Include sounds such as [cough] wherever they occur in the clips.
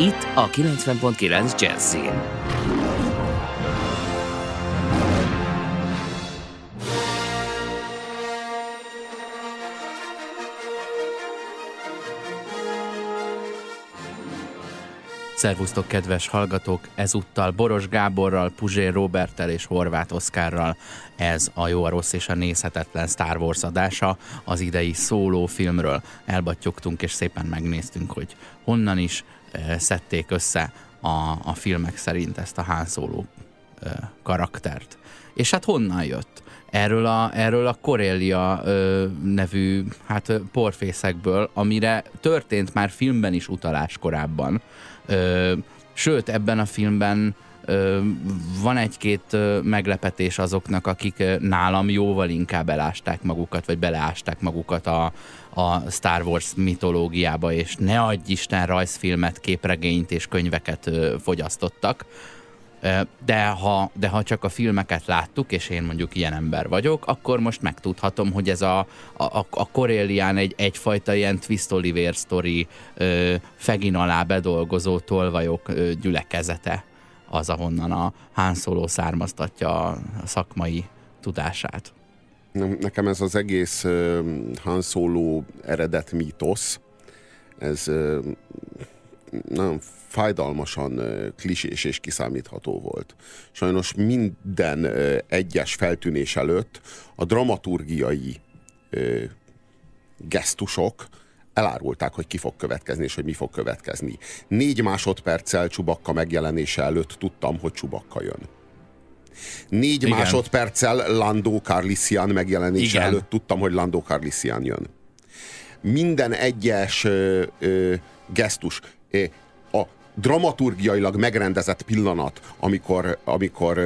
Itt a 90.9 Jazzin. Szervusztok, kedves hallgatók! Ezúttal Boros Gáborral, Puzsér Robertel és Horváth Oszkárral ez a jó, a rossz és a nézhetetlen Star Wars adása az idei szóló filmről. Elbattyogtunk és szépen megnéztünk, hogy honnan is szedték össze a, a filmek szerint ezt a e, karaktert. És hát honnan jött? Erről a, erről a Corellia ö, nevű hát, porfészekből, amire történt már filmben is utalás korábban. Ö, sőt, ebben a filmben ö, van egy-két meglepetés azoknak, akik nálam jóval inkább elásták magukat, vagy beleásták magukat a, a Star Wars mitológiába, és ne adj Isten rajzfilmet, képregényt és könyveket ö, fogyasztottak. De ha, de ha csak a filmeket láttuk, és én mondjuk ilyen ember vagyok, akkor most megtudhatom, hogy ez a, a, a Corellián egy, egyfajta ilyen twist Oliver story fegin alá bedolgozó tolvajok ö, gyülekezete az, ahonnan a Han Solo származtatja a szakmai tudását. Nekem ez az egész uh, Han Solo eredet mítosz, ez uh, nagyon fájdalmasan klisés és kiszámítható volt. Sajnos minden egyes feltűnés előtt a dramaturgiai gesztusok elárulták, hogy ki fog következni, és hogy mi fog következni. Négy másodperccel Csubakka megjelenése előtt tudtam, hogy Csubakka jön. Négy Igen. másodperccel Landó Carlisian megjelenése Igen. előtt tudtam, hogy Landó Carlisian jön. Minden egyes ö, ö, gesztus a dramaturgiailag megrendezett pillanat, amikor, amikor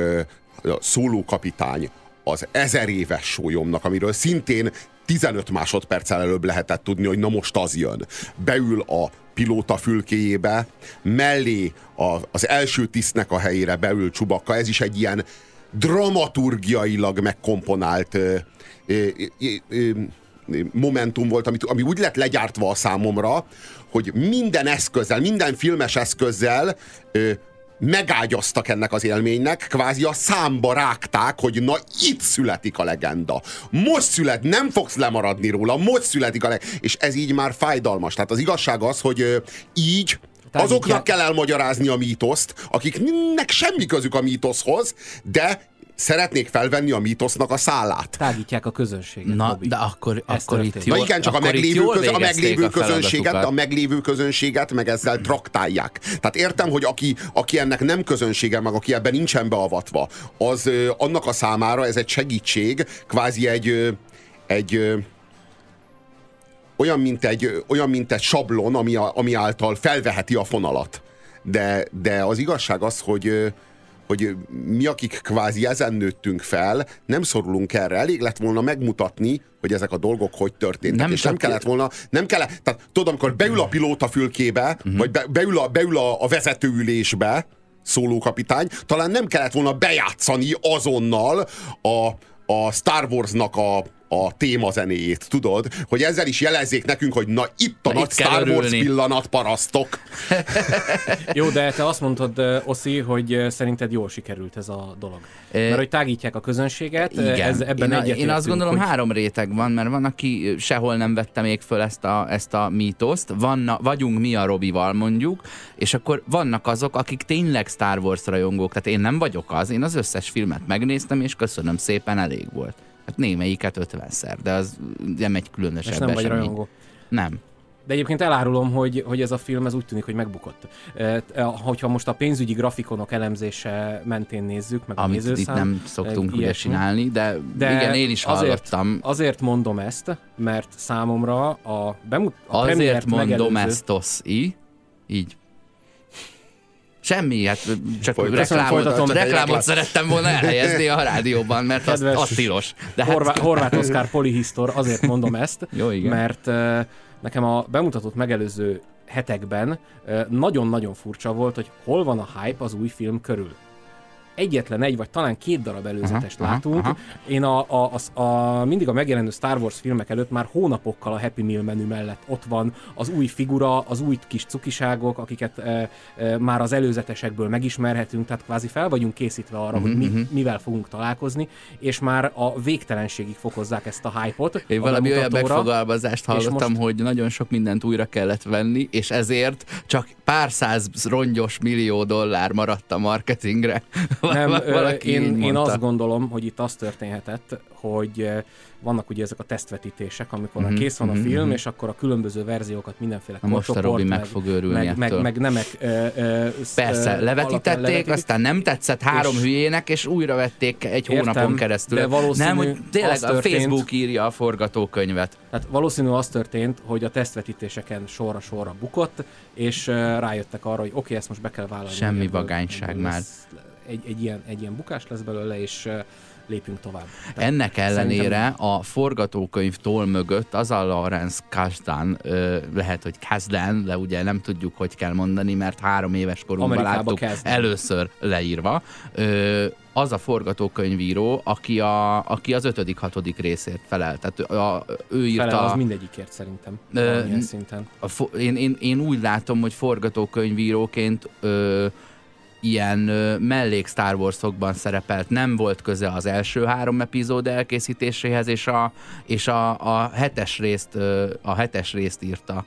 a szólókapitány az ezer éves sólyomnak, amiről szintén 15 másodperccel előbb lehetett tudni, hogy na most az jön. Beül a pilóta fülkéjébe, mellé a, az első tisztnek a helyére beül Csubakka, ez is egy ilyen dramaturgiailag megkomponált ö, ö, ö, momentum volt, amit, ami úgy lett legyártva a számomra, hogy minden eszközzel, minden filmes eszközzel ö, megágyaztak ennek az élménynek, kvázi a számba rágták, hogy na itt születik a legenda. Most szület, nem fogsz lemaradni róla, most születik a legenda. És ez így már fájdalmas. Tehát az igazság az, hogy így azoknak kell elmagyarázni a mítoszt, akiknek semmi közük a mítoszhoz, de szeretnék felvenni a mítosznak a szállát. Tágítják a közönséget. Na, Bobby. de akkor, akkor itt jól, Na igen, csak a meglévő, köz, a meglévő a közönséget, a meglévő közönséget meg ezzel traktálják. Tehát értem, hogy aki, aki ennek nem közönsége, meg aki ebben nincsen beavatva, az annak a számára ez egy segítség, kvázi egy, egy olyan, mint egy, olyan, mint egy sablon, ami, a, ami által felveheti a fonalat. De, de az igazság az, hogy, hogy mi, akik kvázi ezen nőttünk fel, nem szorulunk erre. Elég lett volna megmutatni, hogy ezek a dolgok hogy történtek. Nem és nem kellett volna, nem kellett, tehát tudod, amikor beül a pilóta fülkébe, uh-huh. vagy be, beül, a, beül a, a vezetőülésbe, szólókapitány, talán nem kellett volna bejátszani azonnal a, a Star Wars-nak a, a témazenéjét, tudod? Hogy ezzel is jelezzék nekünk, hogy na itt a na, nagy Star Wars pillanat, parasztok. [laughs] Jó, de te azt mondtad, Oszi, hogy szerinted jól sikerült ez a dolog. Mert hogy tágítják a közönséget, Igen. Ez, ebben én, én azt gondolom hogy... három réteg van, mert van, aki sehol nem vette még föl ezt a, ezt a mítoszt, vanna, vagyunk mi a Robival mondjuk, és akkor vannak azok, akik tényleg Star Wars rajongók, tehát én nem vagyok az, én az összes filmet megnéztem, és köszönöm szépen, elég volt. Hát némelyiket ötvenszer, de az nem egy különösebb És nem esemény. vagy rajongó. Nem. De egyébként elárulom, hogy, hogy ez a film ez úgy tűnik, hogy megbukott. E, hogyha most a pénzügyi grafikonok elemzése mentén nézzük, meg Amit a nézőszám, itt nem szoktunk ugye csinálni, de, de igen, én is hallottam. Azért, azért mondom ezt, mert számomra a, bemut, a Azért mondom ezt, oszi, így Semmi, hát csak reklámot, reklámot szerettem volna elhelyezni a rádióban, mert az, az tilos. De hát... Horvá- Horváth Oszkár polihisztor, azért mondom ezt, [laughs] Jó, igen. mert uh, nekem a bemutatott megelőző hetekben nagyon-nagyon furcsa volt, hogy hol van a hype az új film körül egyetlen egy, vagy talán két darab előzetest aha, látunk. Aha, aha. Én a, a, a, a, mindig a megjelenő Star Wars filmek előtt már hónapokkal a Happy Meal menü mellett ott van az új figura, az új kis cukiságok, akiket e, e, már az előzetesekből megismerhetünk, tehát kvázi fel vagyunk készítve arra, uh-huh, hogy mi, uh-huh. mivel fogunk találkozni, és már a végtelenségig fokozzák ezt a hype-ot. Én valami olyan megfogalmazást hallottam, most... hogy nagyon sok mindent újra kellett venni, és ezért csak pár száz rongyos millió dollár maradt a marketingre. Nem, én, én azt gondolom, hogy itt az történhetett, hogy vannak ugye ezek a tesztvetítések, amikor mm-hmm, kész van a mm-hmm. film, mhm. és akkor a különböző verziókat mindenféle a Most a Robi meg, meg fog örülni meg, meg, meg nemek ö, ö, Persze, levetítették, levetítik. aztán nem tetszett három és hülyének, és újra vették egy értem, hónapon keresztül. De valószínű nem, hogy tényleg történt, a Facebook írja a forgatókönyvet. Tehát valószínű az történt, hogy a tesztvetítéseken sorra-sorra bukott, és rájöttek arra, hogy oké, okay, ezt most be kell vállalni. Semmi vagányság már. Egy, egy, ilyen, egy ilyen bukás lesz belőle, és lépjünk tovább. Tehát Ennek ellenére szerintem... a forgatókönyv toll mögött az a Lawrence Kasdan, lehet, hogy Kasdan, de ugye nem tudjuk, hogy kell mondani, mert három éves korunkban láttuk kezden. először leírva. Ö, az a forgatókönyvíró, aki, a, aki az ötödik, hatodik részért felel. Tehát a, ő írta... Felel az mindegyikért szerintem. Ö, szinten. A, én, én, én úgy látom, hogy forgatókönyvíróként ö, ilyen mellék Star Wars-okban szerepelt, nem volt köze az első három epizód elkészítéséhez, és a, és a, a, hetes részt, a hetes részt írta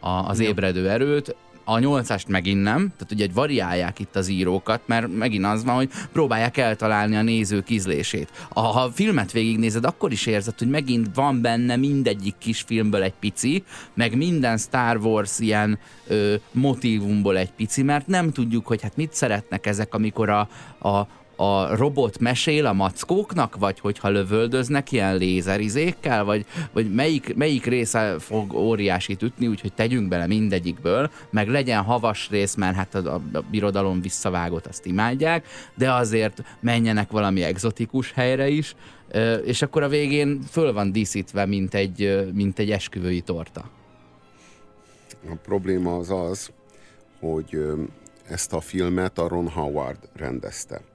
a, az ébredő erőt a nyolcast megint nem, tehát ugye egy variálják itt az írókat, mert megint az van, hogy próbálják eltalálni a nézők ízlését. Ha a filmet végignézed, akkor is érzed, hogy megint van benne mindegyik kis filmből egy pici, meg minden Star Wars ilyen ö, motivumból egy pici, mert nem tudjuk, hogy hát mit szeretnek ezek, amikor a, a, a robot mesél a mackóknak, vagy hogyha lövöldöznek ilyen lézerizékkel, vagy, vagy melyik, melyik része fog óriásit ütni, úgyhogy tegyünk bele mindegyikből, meg legyen havas rész, mert hát a, a, a birodalom visszavágott, azt imádják, de azért menjenek valami egzotikus helyre is, és akkor a végén föl van díszítve, mint egy, mint egy esküvői torta. A probléma az az, hogy ezt a filmet a Ron Howard rendezte.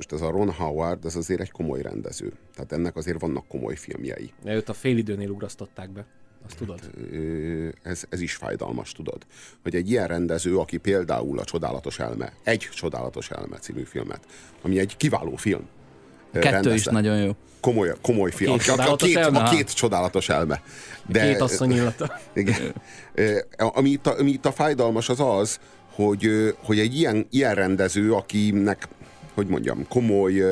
Most ez a Ron Howard, ez azért egy komoly rendező. Tehát ennek azért vannak komoly filmjei. Ja, őt a félidőnél ugrasztották be. Azt tudod? Hát, ez, ez is fájdalmas, tudod. Hogy egy ilyen rendező, aki például a Csodálatos Elme, egy Csodálatos Elme című filmet, ami egy kiváló film. Kettő rendezte. is nagyon jó. Komoly, komoly film. Két a, a, két, elme? a két csodálatos elme. De, két asszony illata. [laughs] Igen. Ami itt, a, ami itt a fájdalmas az az, hogy, hogy egy ilyen, ilyen rendező, akinek hogy mondjam, komoly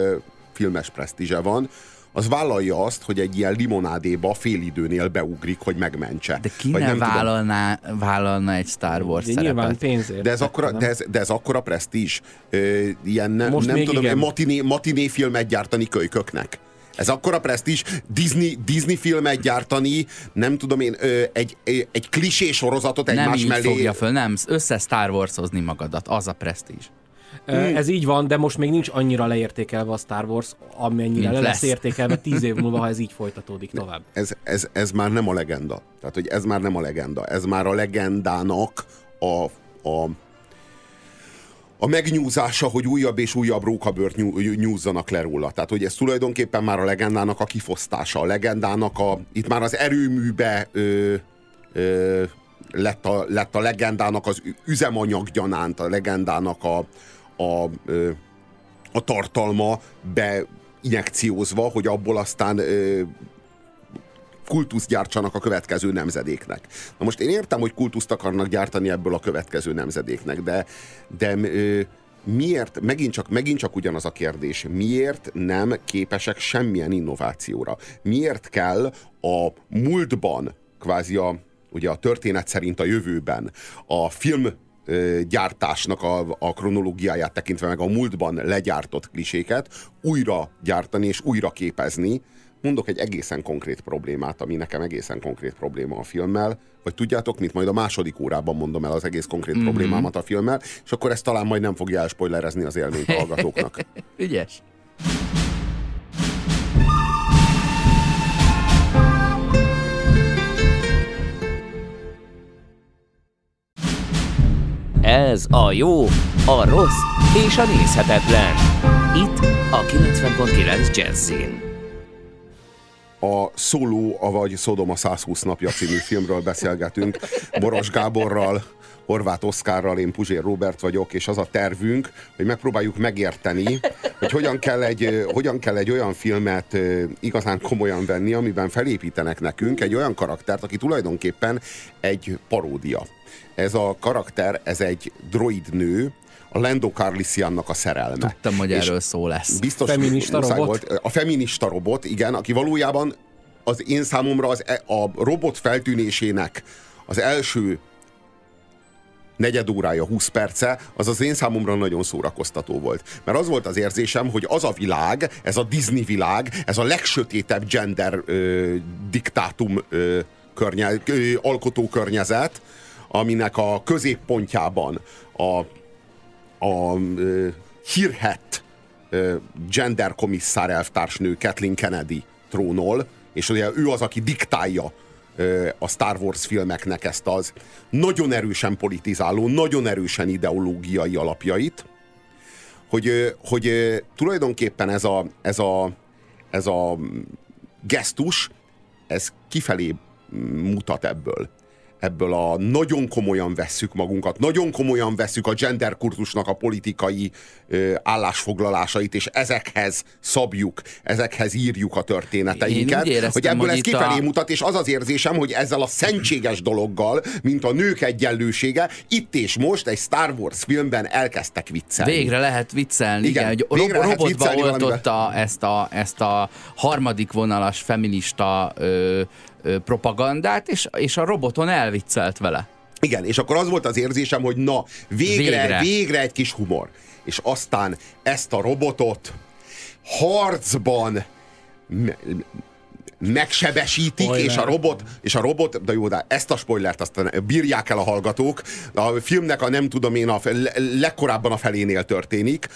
filmes presztízse van, az vállalja azt, hogy egy ilyen limonádéba félidőnél beugrik, hogy megmentse. De ki ne vállalná, vállalna egy Star Wars de szerepet? Nyilván pénzért. De ez, akkora, de ez, de ez akkora presztízs. ilyen ne, Most nem tudom, igen. matiné, matiné filmet gyártani kölyköknek. Ez akkora presztízs, Disney, Disney filmet gyártani, nem tudom én, egy, egy klisé sorozatot egymás nem mellé. Nem fogja föl, nem, össze Star Wars-ozni magadat, az a presztízs. Mm. Ez így van, de most még nincs annyira leértékelve a Star Wars, amennyire le lesz értékelve [laughs] tíz év múlva, ha ez így folytatódik tovább. Ez, ez, ez már nem a legenda. Tehát, hogy ez már nem a legenda. Ez már a legendának a, a a megnyúzása, hogy újabb és újabb rókabört nyúzzanak le róla. Tehát, hogy ez tulajdonképpen már a legendának a kifosztása, a legendának a, itt már az erőműbe ö, ö, lett, a, lett a legendának az üzemanyag gyanánt, a legendának a, a, a tartalma beinjekciózva, hogy abból aztán kultuszt gyártsanak a következő nemzedéknek. Na most én értem, hogy kultuszt akarnak gyártani ebből a következő nemzedéknek, de, de miért, megint csak, megint csak ugyanaz a kérdés, miért nem képesek semmilyen innovációra? Miért kell a múltban, kvázi a, ugye a történet szerint a jövőben a film gyártásnak a, a kronológiáját tekintve meg a múltban legyártott kliséket újra gyártani és újra képezni, mondok egy egészen konkrét problémát, ami nekem egészen konkrét probléma a filmmel, vagy tudjátok, mint majd a második órában mondom el az egész konkrét mm-hmm. problémámat a filmmel, és akkor ezt talán majd nem fogja elspoilerezni az élményt a hallgatóknak. [laughs] Ügyes. Ez a jó, a rossz és a nézhetetlen. Itt a 90.9 Jazzin. A Szóló, avagy Szodoma 120 napja című filmről beszélgetünk Boros Gáborral, Horváth Oszkárral, én Puzsér Robert vagyok, és az a tervünk, hogy megpróbáljuk megérteni, hogy hogyan kell egy, hogyan kell egy olyan filmet igazán komolyan venni, amiben felépítenek nekünk egy olyan karaktert, aki tulajdonképpen egy paródia. Ez a karakter, ez egy droid nő, a Lando Carlisiannak a szerelme. Tudtam, hogy és erről szó lesz. Biztos, feminista robot? Volt. A feminista robot, igen, aki valójában az én számomra az, e- a robot feltűnésének az első negyed órája, 20 perce, az az én számomra nagyon szórakoztató volt. Mert az volt az érzésem, hogy az a világ, ez a Disney világ, ez a legsötétebb gender ö, diktátum ö, környe, ö, alkotó környezet, aminek a középpontjában a, a ö, hírhet ö, gender elvtársnő Kathleen Kennedy trónol, és ugye ő az, aki diktálja a Star Wars filmeknek ezt az nagyon erősen politizáló, nagyon erősen ideológiai alapjait, hogy, hogy tulajdonképpen ez a, ez, a, ez a gesztus, ez kifelé mutat ebből ebből a nagyon komolyan vesszük magunkat, nagyon komolyan vesszük a gender kurzusnak a politikai ö, állásfoglalásait, és ezekhez szabjuk, ezekhez írjuk a történeteinket, éreztem, hogy ebből hogy ez kifelé a... mutat, és az az érzésem, hogy ezzel a szentséges dologgal, mint a nők egyenlősége, itt és most egy Star Wars filmben elkezdtek viccelni. Végre lehet viccelni, igen, igen hogy ro- robotba oltotta ezt a, ezt a harmadik vonalas feminista ö, propagandát, és, és a roboton elviccelt vele. Igen, és akkor az volt az érzésem, hogy na, végre, végre, végre egy kis humor. És aztán ezt a robotot harcban megsebesítik, Spoiler. és a robot, és a robot, de jó, de ezt a spoilert aztán bírják el a hallgatók. A filmnek a nem tudom én, a legkorábban a felénél történik,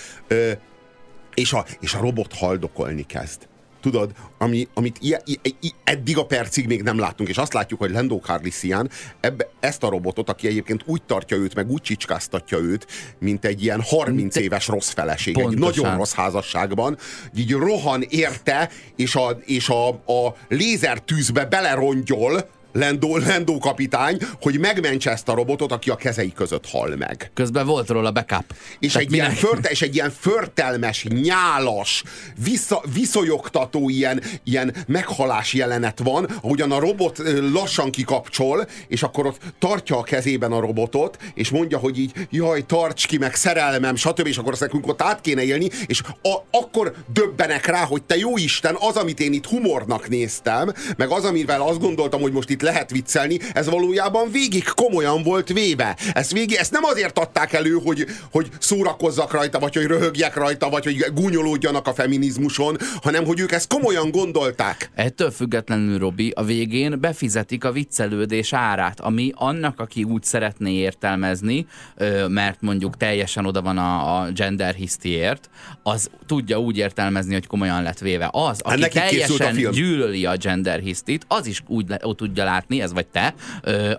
és a, és a robot haldokolni kezd tudod, ami, amit i, i, i, eddig a percig még nem láttunk, és azt látjuk, hogy Lando Carlisian ebbe, ezt a robotot, aki egyébként úgy tartja őt, meg úgy csicskáztatja őt, mint egy ilyen 30 éves rossz feleség, Pontosan. egy nagyon rossz házasságban, így rohan érte, és a, és a, a lézertűzbe belerongyol, Lendó, Lendó kapitány, hogy megmentse ezt a robotot, aki a kezei között hal meg. Közben volt róla backup. És, egy ilyen, förte, és egy ilyen förtelmes, nyálas, vissza, viszonyogtató ilyen, ilyen meghalás jelenet van, ahogyan a robot lassan kikapcsol, és akkor ott tartja a kezében a robotot, és mondja, hogy így, jaj, tarts ki, meg szerelmem, stb. És akkor azt nekünk ott át kéne élni, és a, akkor döbbenek rá, hogy te jó Isten, az, amit én itt humornak néztem, meg az, amivel azt gondoltam, hogy most itt lehet viccelni, ez valójában végig komolyan volt véve. Ezt, végig, ezt nem azért adták elő, hogy, hogy szórakozzak rajta, vagy hogy röhögjek rajta, vagy hogy gúnyolódjanak a feminizmuson, hanem hogy ők ezt komolyan gondolták. Ettől függetlenül, Robi, a végén befizetik a viccelődés árát, ami annak, aki úgy szeretné értelmezni, mert mondjuk teljesen oda van a, a gender hisztiért, az tudja úgy értelmezni, hogy komolyan lett véve. Az, aki hát teljesen gyűlöli a gender hisztit, az is úgy le, tudja látni, ez vagy te,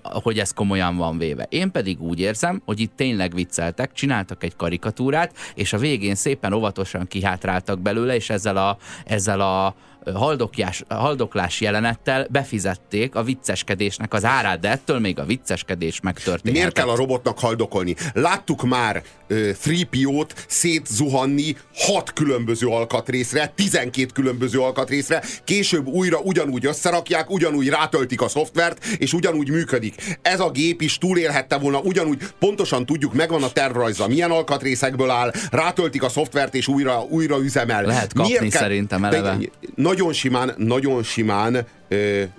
hogy ez komolyan van véve. Én pedig úgy érzem, hogy itt tényleg vicceltek, csináltak egy karikatúrát, és a végén szépen óvatosan kihátráltak belőle, és ezzel a, ezzel a haldokjás, haldoklás jelenettel befizették a vicceskedésnek az árát, de ettől még a vicceskedés megtörtént. Miért kell a robotnak haldokolni? Láttuk már uh, 3PO-t szétzuhanni hat különböző alkatrészre, 12 különböző alkatrészre, később újra ugyanúgy összerakják, ugyanúgy rátöltik a szoftvert, és ugyanúgy működik. Ez a gép is túlélhette volna, ugyanúgy pontosan tudjuk, megvan a tervrajza, milyen alkatrészekből áll, rátöltik a szoftvert, és újra, újra üzemel. Lehet kapni Miért kell... szerintem eleve. De, nagyon simán, nagyon simán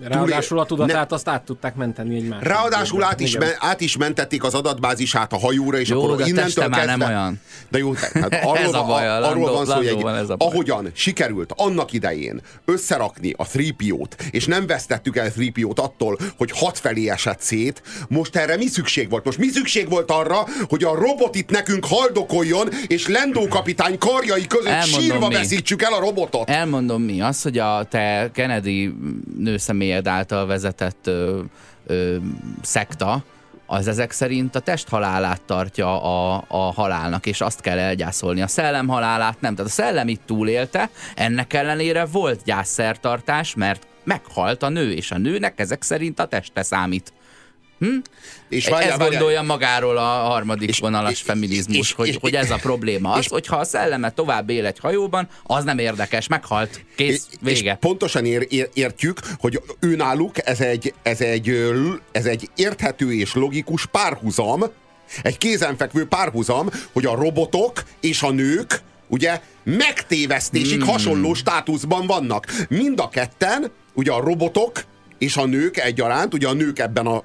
Ráadásul a tudatát ne, azt át tudták menteni egy másik. Ráadásul át is, men, át is mentették az adatbázisát a hajóra, és jó, akkor de innentől kezdve... nem olyan. De jó, hát [laughs] arról, ez a baj, a, arról van szó, hogy egy, ahogyan sikerült annak idején összerakni a 3 és nem vesztettük el 3 attól, hogy hat felé esett szét, most erre mi szükség volt? Most mi szükség volt arra, hogy a robot itt nekünk haldokoljon, és Lendó kapitány karjai között Elmondom sírva mi. veszítsük el a robotot? Elmondom mi. Az, hogy a te Kennedy nőszemélyed által vezetett ö, ö, szekta, az ezek szerint a test halálát tartja a, a halálnak, és azt kell elgyászolni. A szellem halálát nem. Tehát a szellem itt túlélte, ennek ellenére volt gyászszertartás, mert meghalt a nő, és a nőnek ezek szerint a teste számít. Hm? És várjál, ez gondolja magáról a harmadik és, vonalas és, feminizmus, és, hogy, és, hogy ez a probléma. Az, és, hogyha a szelleme tovább él egy hajóban, az nem érdekes, meghalt, kész, vége. És pontosan ér, ér, értjük, hogy ő náluk ez egy, ez, egy, ez egy érthető és logikus párhuzam, egy kézenfekvő párhuzam, hogy a robotok és a nők ugye megtévesztésig hmm. hasonló státuszban vannak. Mind a ketten, ugye a robotok és a nők egyaránt, ugye a nők ebben a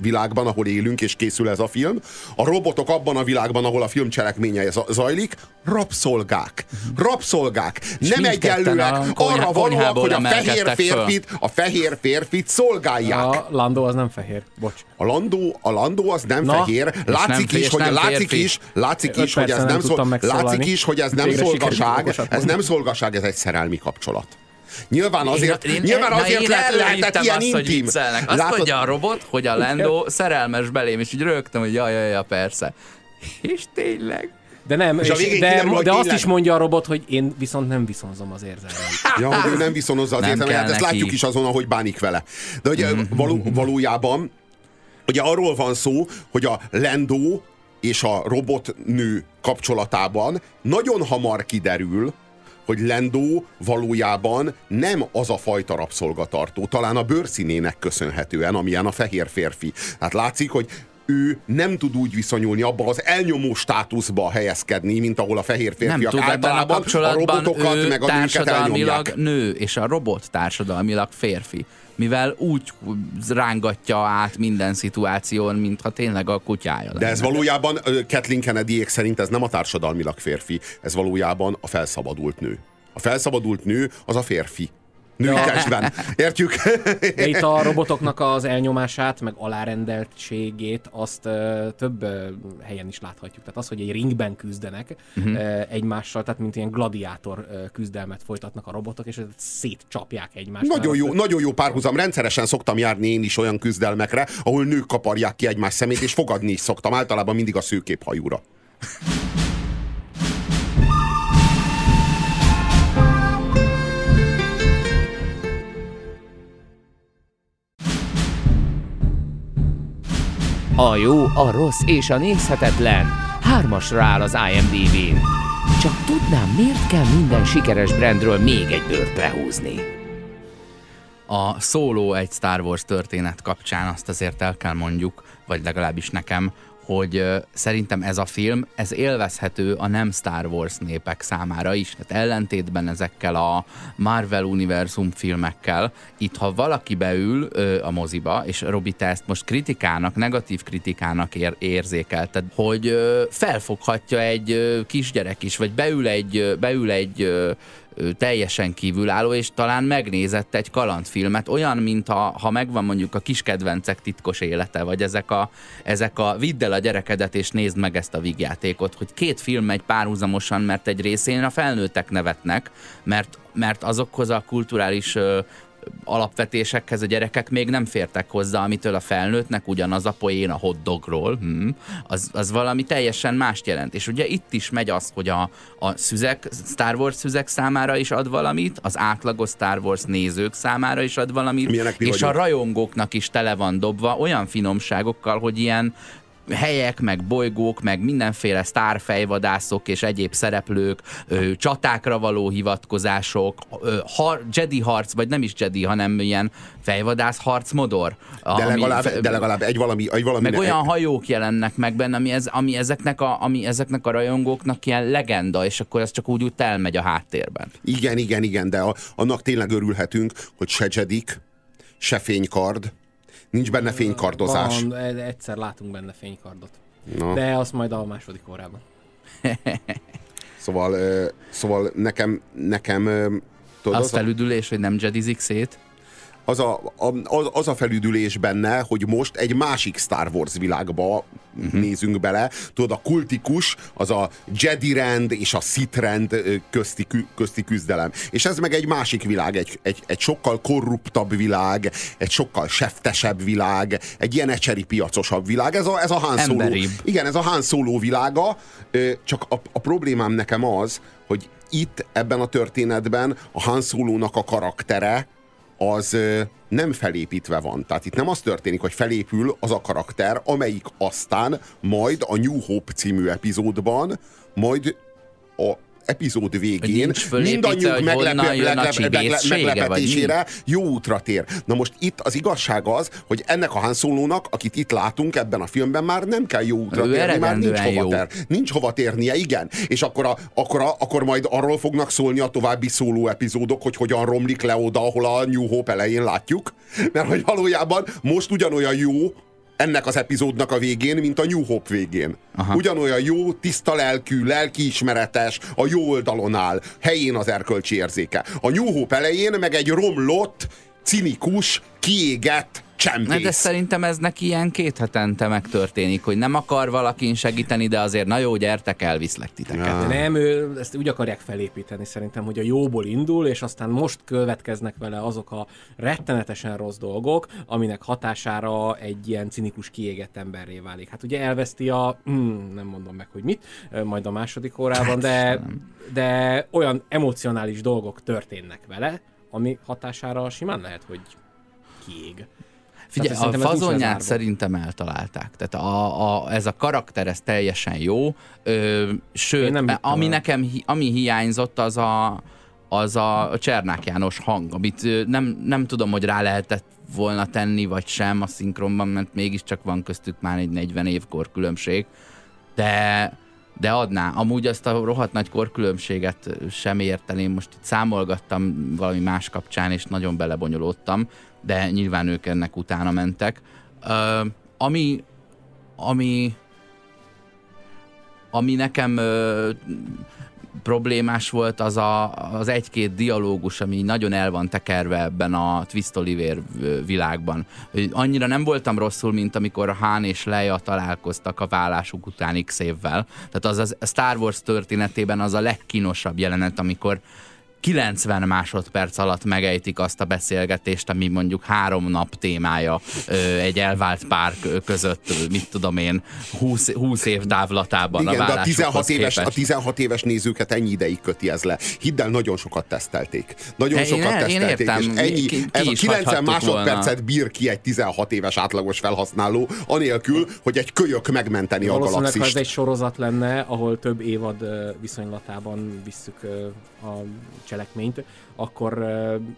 világban, ahol élünk és készül ez a film, a robotok abban a világban, ahol a film cselekménye zajlik, rabszolgák. Rabszolgák. És Nem egyenlőek arra valóak, hogy a fehér férfit, a fehér férfit szolgálják. A Landó az nem fehér, bocs. A Landó, a Landó az nem Na, fehér. Látszik is, hogy látszik is, látszik is, hogy ez nem, szol, látszik is, hogy ez nem szolgaság, ez nem szolgaság, ez egy szerelmi kapcsolat. Nyilván azért, én, én, nyilván azért én lehet, lehetett ilyen azt, intim. Hogy Azt Látod? mondja a robot, hogy a Lendo szerelmes belém, és így rögtem, hogy jaj, jaj, jaj, persze. És tényleg. De nem, és, és de, kiderül, de azt is mondja a robot, hogy én viszont nem viszonzom az érzelmeit. Ja, hogy ő nem viszonozza az érzelmeit, hát ezt látjuk is azon, ahogy bánik vele. De ugye való, valójában ugye arról van szó, hogy a Lendo és a robotnő kapcsolatában nagyon hamar kiderül, hogy Lendó valójában nem az a fajta rabszolgatartó, talán a bőrszínének köszönhetően, amilyen a fehér férfi. Hát látszik, hogy ő nem tud úgy viszonyulni abba az elnyomó státuszba helyezkedni, mint ahol a fehér férfiak nem tud, általában a, a robotokat ő meg a társadalmilag nő, és a robot társadalmilag férfi mivel úgy rángatja át minden szituáción, mintha tényleg a kutyája lenne. De ez valójában Kathleen kennedy szerint ez nem a társadalmilag férfi, ez valójában a felszabadult nő. A felszabadult nő az a férfi nőkesben. Értjük? De itt a robotoknak az elnyomását, meg alárendeltségét azt több helyen is láthatjuk. Tehát az, hogy egy ringben küzdenek uh-huh. uh, egymással, tehát mint ilyen gladiátor küzdelmet folytatnak a robotok, és szétcsapják egymást. Nagyon jó, nagyon jó párhuzam. Rendszeresen szoktam járni én is olyan küzdelmekre, ahol nők kaparják ki egymás szemét, és fogadni is szoktam. Általában mindig a szőkép hajúra. A jó, a rossz és a nézhetetlen hármasra áll az IMDb-n. Csak tudnám, miért kell minden sikeres brandről még egy bőrt lehúzni? A szóló egy Star Wars történet kapcsán azt azért el kell mondjuk, vagy legalábbis nekem, hogy szerintem ez a film, ez élvezhető a nem Star Wars népek számára is. Tehát ellentétben ezekkel a Marvel univerzum filmekkel, itt ha valaki beül a moziba, és Robi, te ezt most kritikának, negatív kritikának ér, érzékelted, hogy felfoghatja egy ö, kisgyerek is, vagy beül egy, beül egy teljesen kívülálló, és talán megnézett egy kalandfilmet, olyan, mint ha, megvan mondjuk a kiskedvencek titkos élete, vagy ezek a, ezek a vidd el a gyerekedet, és nézd meg ezt a vígjátékot, hogy két film megy párhuzamosan, mert egy részén a felnőttek nevetnek, mert, mert azokhoz a kulturális alapvetésekhez a gyerekek még nem fértek hozzá, amitől a felnőttnek ugyanaz a poén a hotdogról, hm, az, az valami teljesen mást jelent. És ugye itt is megy az, hogy a, a szüzek, Star Wars szüzek számára is ad valamit, az átlagos Star Wars nézők számára is ad valamit, Milyenek és a rajongóknak is tele van dobva olyan finomságokkal, hogy ilyen helyek, meg bolygók, meg mindenféle sztárfejvadászok és egyéb szereplők, ö, csatákra való hivatkozások, ö, har, Jedi harc, vagy nem is Jedi, hanem ilyen fejvadász harc modor. De, legalább, fe, de legalább egy valami, egy valami Meg olyan hajók jelennek meg benne, ami, ez, ami, ezeknek a, ami ezeknek a rajongóknak ilyen legenda, és akkor ez csak úgy, úgy elmegy a háttérben. Igen, igen, igen, de a, annak tényleg örülhetünk, hogy se Jedik, se fénykard, nincs benne fénykardozás. Van, e- egyszer látunk benne fénykardot. No. De azt majd a második órában. [laughs] szóval, szóval nekem, nekem tudod, az, az felüdülés, hogy nem jedizik szét? Az a, a, az a felüdülés benne, hogy most egy másik Star Wars világba uh-huh. nézünk bele. Tudod, a kultikus, az a Jedi rend és a Sith rend közti, közti küzdelem. És ez meg egy másik világ, egy, egy, egy sokkal korruptabb világ, egy sokkal seftesebb világ, egy ilyen ecseri piacosabb világ. Ez a, ez a Han Solo. Igen, ez a Han Solo világa, csak a, a problémám nekem az, hogy itt ebben a történetben a Han Solo-nak a karaktere, az nem felépítve van. Tehát itt nem az történik, hogy felépül az a karakter, amelyik aztán majd a New Hope című epizódban majd a epizód végén mindannyiunk meglepetésére jó útra tér. Na most itt az igazság az, hogy ennek a Han Solo-nak, akit itt látunk ebben a filmben, már nem kell jó útra ő térni, már nincs hova, tér, nincs hova térnie, igen. És akkor, a, akkor, a, akkor majd arról fognak szólni a további szóló epizódok, hogy hogyan romlik le oda, ahol a New Hope elején látjuk. Mert hogy valójában most ugyanolyan jó, ennek az epizódnak a végén, mint a New Hope végén. Aha. Ugyanolyan jó, tiszta lelkű, lelkiismeretes, a jó oldalon áll, helyén az erkölcsi érzéke. A New Hope elején meg egy romlott, cinikus, kiégett, csempész. De szerintem ez neki ilyen két hetente megtörténik, hogy nem akar valakin segíteni, de azért na jó, gyertek, elviszlek titeket. Ja. Nem, ő, ezt úgy akarják felépíteni szerintem, hogy a jóból indul, és aztán most következnek vele azok a rettenetesen rossz dolgok, aminek hatására egy ilyen cinikus kiégett emberré válik. Hát ugye elveszti a, hmm, nem mondom meg, hogy mit, majd a második órában, hát, de, de olyan emocionális dolgok történnek vele, ami hatására simán lehet, hogy kiég. Figyelj, a fazonját szerintem eltalálták. Tehát a, a, ez a karakter, ez teljesen jó. Ö, sőt, nem ami nekem, ami hiányzott, az a, az a Csernák János hang, amit nem, nem tudom, hogy rá lehetett volna tenni, vagy sem a szinkronban, mert mégiscsak van köztük már egy 40 évkor különbség, de, de adná. Amúgy azt a rohadt nagy korkülönbséget sem érteném. Most itt számolgattam valami más kapcsán, és nagyon belebonyolódtam de nyilván ők ennek utána mentek. Uh, ami, ami, ami nekem uh, problémás volt az a, az egy-két dialógus, ami nagyon el van tekerve ebben a Twist Oliver világban. Annyira nem voltam rosszul, mint amikor Hán és Leia találkoztak a vállásuk után x évvel. Tehát az a Star Wars történetében az a legkínosabb jelenet, amikor 90 másodperc alatt megejtik azt a beszélgetést, ami mondjuk három nap témája egy elvált pár között, mit tudom én, 20, 20 év távlatában Igen, a de a 16 éves, a 16 éves nézőket ennyi ideig köti ez le. Hidd el, nagyon sokat tesztelték. Nagyon én, sokat én, tesztelték, én értem, és ennyi, ki, ki ez a 90 másodpercet volna. bír ki egy 16 éves átlagos felhasználó, anélkül, hogy egy kölyök megmenteni a galaxist. ha ez egy sorozat lenne, ahol több évad viszonylatában visszük a cselekményt, akkor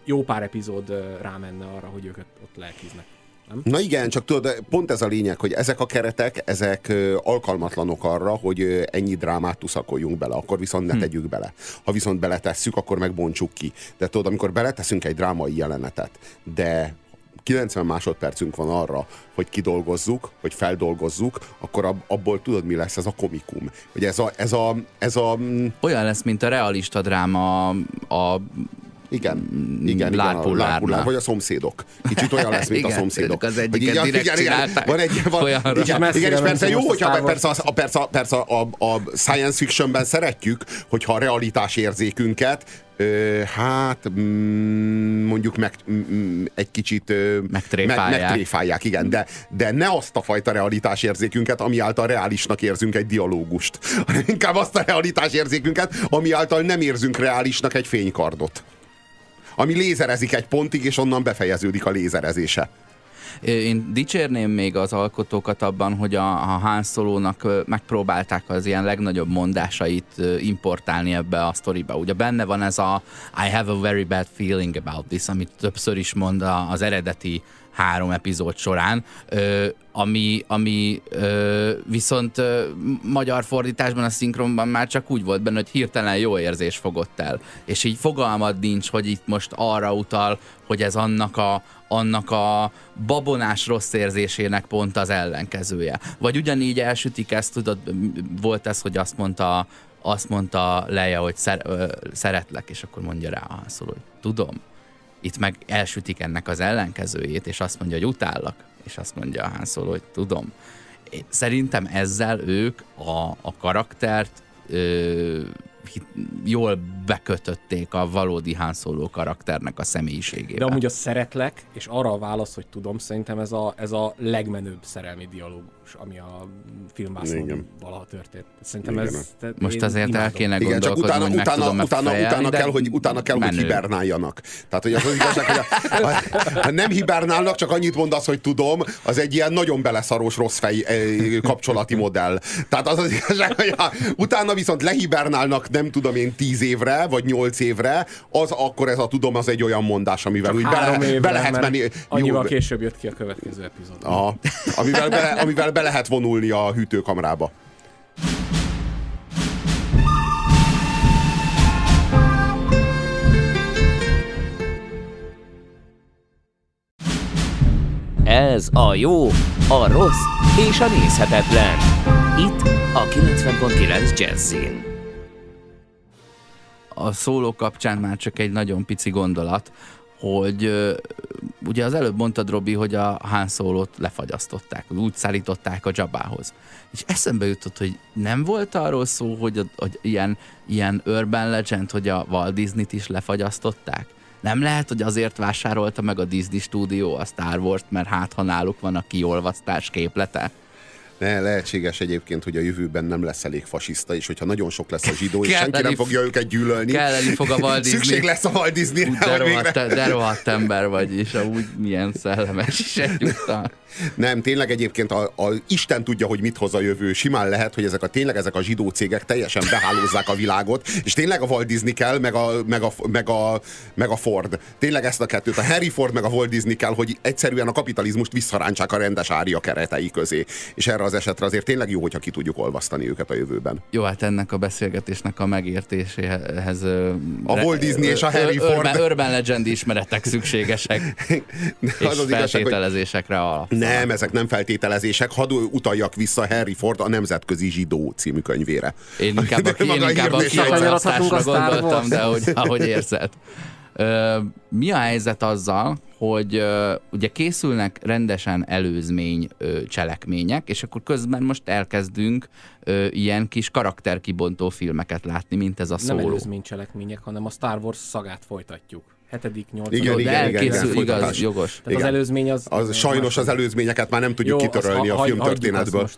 jó pár epizód rámenne arra, hogy őket ott lelkiznek. Nem? Na igen, csak tudod, pont ez a lényeg, hogy ezek a keretek, ezek alkalmatlanok arra, hogy ennyi drámát tuszakoljunk bele, akkor viszont ne hm. tegyük bele. Ha viszont beletesszük, akkor megbontsuk ki. De tudod, amikor beleteszünk egy drámai jelenetet, de 90 másodpercünk van arra, hogy kidolgozzuk, hogy feldolgozzuk, akkor abból tudod, mi lesz ez a komikum. Hogy ez a, ez a, ez a... Mm, Olyan lesz, mint a realista dráma a igen, igen, lárpullár, igen a vagy a szomszédok. Kicsit olyan lesz, mint [laughs] igen, a szomszédok. Az egyiket igen, direkt igen, igen, van egy, van, igen, igen, igen, és persze jó, hogyha persze, a, persze, persze a, a, science fictionben szeretjük, hogyha a realitás érzékünket Ö, hát mm, mondjuk meg, mm, egy kicsit ö, megtréfálják. Meg, megtréfálják, igen, de, de ne azt a fajta realitás érzékünket, ami által reálisnak érzünk egy dialógust, [laughs] hanem inkább azt a realitás érzékünket, ami által nem érzünk reálisnak egy fénykardot. Ami lézerezik egy pontig, és onnan befejeződik a lézerezése. Én dicsérném még az alkotókat abban, hogy a, a Han Solo-nak megpróbálták az ilyen legnagyobb mondásait importálni ebbe a sztoriba. Ugye benne van ez a I have a very bad feeling about this, amit többször is mond az eredeti három epizód során, ö, ami, ami ö, viszont ö, magyar fordításban, a szinkronban már csak úgy volt benne, hogy hirtelen jó érzés fogott el. És így fogalmad nincs, hogy itt most arra utal, hogy ez annak a, annak a babonás rossz érzésének pont az ellenkezője. Vagy ugyanígy elsütik ezt, tudod, volt ez, hogy azt mondta, azt mondta Leia, hogy szer, ö, szeretlek, és akkor mondja rá a hogy tudom. Itt meg elsütik ennek az ellenkezőjét, és azt mondja, hogy utállak, és azt mondja a Han Solo, hogy tudom. Szerintem ezzel ők a, a karaktert ö, jól bekötötték a valódi Han Solo karakternek a személyiségébe. De amúgy a szeretlek, és arra a válasz, hogy tudom, szerintem ez a, ez a legmenőbb szerelmi dialógus, ami a filmvászon valaha történt. Szerintem Igen. ez... Most azért imádom. el kéne Igen, csak utána, hogy utána, utána, utána, utána, kell, hogy, utána kell, hogy hibernáljanak. Tehát, hogy az, az igazság, hogy a, [laughs] a, ha nem hibernálnak, csak annyit mondasz, hogy tudom, az egy ilyen nagyon beleszarós rossz fej kapcsolati modell. Tehát az az igazság, hogy a, utána viszont lehibernálnak nem tudom én tíz évre, vagy nyolc évre, az akkor ez a tudom, az egy olyan mondás, amivel Csak úgy bele, évre, be lehet menni. Annyival később jött ki a következő epizód. Aha, amivel, be, amivel be lehet vonulni a hűtőkamrába. Ez a jó, a rossz és a nézhetetlen. Itt a 90.9 Jazzin a szóló kapcsán már csak egy nagyon pici gondolat, hogy ugye az előbb mondtad, Robi, hogy a Han Solo-t lefagyasztották, úgy szállították a Jabához. És eszembe jutott, hogy nem volt arról szó, hogy, a, hogy ilyen, ilyen urban legend, hogy a Walt Disney-t is lefagyasztották? Nem lehet, hogy azért vásárolta meg a Disney stúdió a Star Wars-t, mert hát ha náluk van a kiolvasztás képlete? Ne, lehetséges egyébként, hogy a jövőben nem lesz elég fasiszta, és hogyha nagyon sok lesz a [laughs] zsidó, és senki nem fogja őket gyűlölni. Kelleni fog a [laughs] Walt Disney. Szükség lesz a Walt Disney-re. De rohadt, de rohadt ember vagy, és amúgy milyen szellemes is egyúttal. [laughs] Nem, tényleg egyébként a, a Isten tudja, hogy mit hoz a jövő. Simán lehet, hogy ezek a tényleg ezek a zsidó cégek teljesen behálózzák a világot, és tényleg a Walt Disney kell, meg a, meg a, meg a, meg a Ford. Tényleg ezt a kettőt, a Harry Ford meg a Walt Disney kell, hogy egyszerűen a kapitalizmust visszarántsák a rendes ária keretei közé. És erre az esetre azért tényleg jó, hogyha ki tudjuk olvasztani őket a jövőben. Jó, hát ennek a beszélgetésnek a megértéséhez a Walt Disney és a Harry Ford. Urban, urban Legend ismeretek szükségesek. [laughs] és az az feltételezésekre alap. Nem, ezek nem feltételezések. Hadd utaljak vissza Harry Ford a Nemzetközi Zsidó című könyvére. Én inkább a, [laughs] én inkább a kiegyzasztásra gondoltam, de ahogy, ahogy érzed. Mi a helyzet azzal, hogy uh, ugye készülnek rendesen előzmény uh, cselekmények, és akkor közben most elkezdünk uh, ilyen kis karakterkibontó filmeket látni, mint ez a szóló. Nem előzmény cselekmények, hanem a Star Wars szagát folytatjuk hetedik, nyolcadik. Igen, igen, igen, igen, igen, igaz, jogos. Tehát igen. az előzmény az... az sajnos az előzményeket már nem tudjuk Jó, kitörölni a filmtörténetből.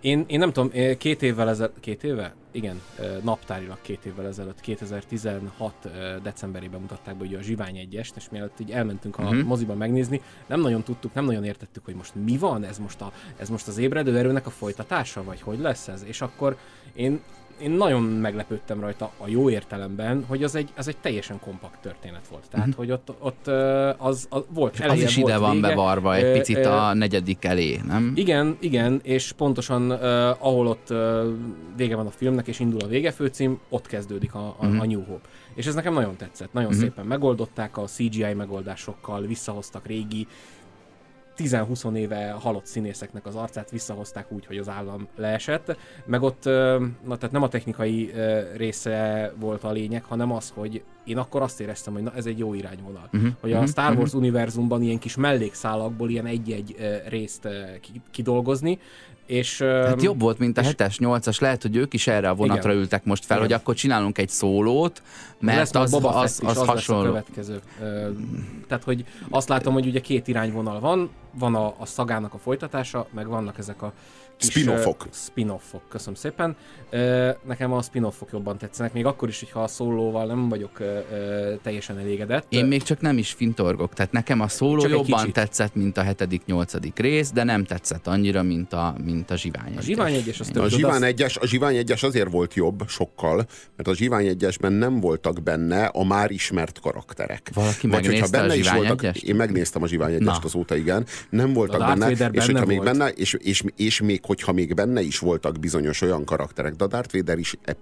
Én, én nem tudom, két évvel ezelőtt, két éve? Igen, naptárilag két évvel ezelőtt, 2016 decemberében mutatták be ugye a Zsivány 1 és mielőtt így elmentünk a uh-huh. moziba megnézni, nem nagyon tudtuk, nem nagyon értettük, hogy most mi van, ez most, a, ez most az ébredő erőnek a folytatása, vagy hogy lesz ez, és akkor én én nagyon meglepődtem rajta a jó értelemben, hogy az egy, az egy teljesen kompakt történet volt. Tehát, uh-huh. hogy ott, ott az, az volt eleje, Az is ide van vége. bevarva egy picit a negyedik elé, nem? Igen, igen, és pontosan uh, ahol ott uh, vége van a filmnek, és indul a végefőcím, ott kezdődik a, a, uh-huh. a New Hope. És ez nekem nagyon tetszett. Nagyon uh-huh. szépen megoldották, a CGI megoldásokkal visszahoztak régi 10-20 éve halott színészeknek az arcát visszahozták úgy, hogy az állam leesett, meg ott, na tehát nem a technikai része volt a lényeg, hanem az, hogy én akkor azt éreztem, hogy na ez egy jó irányvonal. Uh-huh. Hogy a uh-huh. Star Wars uh-huh. univerzumban ilyen kis mellékszálakból ilyen egy-egy részt kidolgozni, és, hát jobb volt, mint a 7-es, 8-as, lehet, hogy ők is erre a vonatra igen. ültek most fel, igen. hogy akkor csinálunk egy szólót, mert az, az, az, az, az hasonló. a következő. Tehát, hogy azt látom, hogy ugye két irányvonal van, van a, a szagának a folytatása, meg vannak ezek a Spin-offok. Spin-offok, köszönöm szépen. Nekem a spin-offok jobban tetszenek, még akkor is, hogyha a szólóval nem vagyok teljesen elégedett. Én még csak nem is fintorgok, tehát nekem a szóló csak jobban tetszett, mint a hetedik, nyolcadik rész, de nem tetszett annyira, mint a, mint a Zsivány A Zsivány egyes az a Zsivány, egyes, a Zsivány egyes azért volt jobb sokkal, mert a Zsivány egyesben nem voltak benne a már ismert karakterek. Valaki Vagy hogyha benne a is voltak, egyest? Én megnéztem a Zsivány egyest azóta, igen. Nem voltak benne, és hogyha még benne, és, és, és még hogyha még benne is voltak bizonyos olyan karakterek, de a Darth Vader is ep,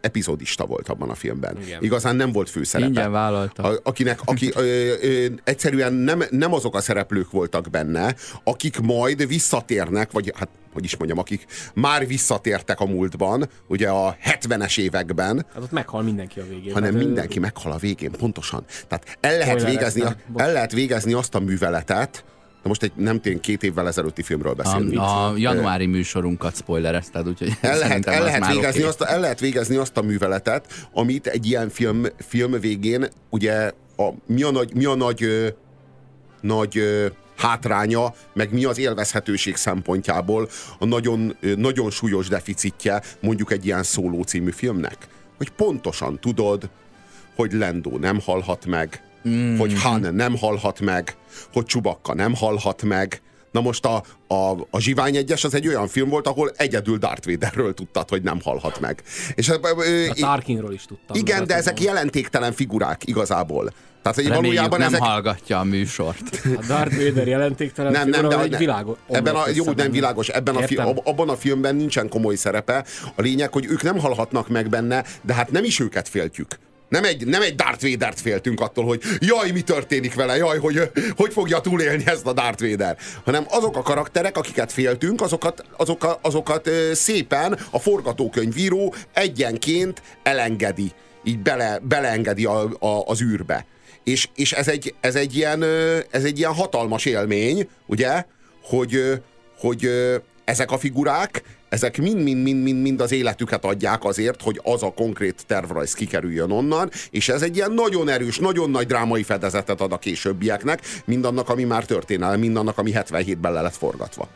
epizódista volt abban a filmben. Igen. Igazán nem volt főszerepe. Ingyen vállalta. A, akinek, aki ö, ö, egyszerűen nem, nem azok a szereplők voltak benne, akik majd visszatérnek, vagy hát hogy is mondjam, akik már visszatértek a múltban, ugye a 70-es években. Hát ott meghal mindenki a végén. Hanem hát, mindenki meghal a végén, pontosan. Tehát el lehet, végezni, el lehet végezni azt a műveletet, de most egy nem tény két évvel ezelőtti filmről beszélünk. A, a januári műsorunkat spoilerezted, úgyhogy el lehet, el, lehet végezni okay. azt, el lehet végezni azt a műveletet, amit egy ilyen film, film végén, ugye a, mi a nagy, mi a nagy, ö, nagy ö, hátránya, meg mi az élvezhetőség szempontjából a nagyon, ö, nagyon súlyos deficitje mondjuk egy ilyen szóló című filmnek. Hogy pontosan tudod, hogy Lendó nem halhat meg, mm. hogy Han nem halhat meg, hogy Csubakka nem halhat meg. Na most a, a, a Zsivány egyes az egy olyan film volt, ahol egyedül Darth Vaderről tudtad, hogy nem halhat meg. És, a Tarkinról is tudtam. Igen, de ezek jelentéktelen figurák igazából. Tehát, hogy valójában nem ezek... hallgatja a műsort. A Darth Vader jelentéktelen nem, nem, de, egy világos. Ebben a, jó, nem világos. Ebben a fi, abban a filmben nincsen komoly szerepe. A lényeg, hogy ők nem halhatnak meg benne, de hát nem is őket féltjük. Nem egy, nem egy Darth Vader-t féltünk attól, hogy jaj, mi történik vele, jaj, hogy hogy fogja túlélni ezt a Darth Vader. Hanem azok a karakterek, akiket féltünk, azokat, azokat, azokat szépen a forgatókönyvíró egyenként elengedi. Így bele, beleengedi a, a, az űrbe. És, és ez, egy, ez, egy ilyen, ez egy ilyen hatalmas élmény, ugye, hogy, hogy ezek a figurák ezek mind-mind-mind-mind az életüket adják azért, hogy az a konkrét tervrajz kikerüljön onnan, és ez egy ilyen nagyon erős, nagyon nagy drámai fedezetet ad a későbbieknek, mindannak, ami már történelem, mindannak, ami 77-ben le lett forgatva.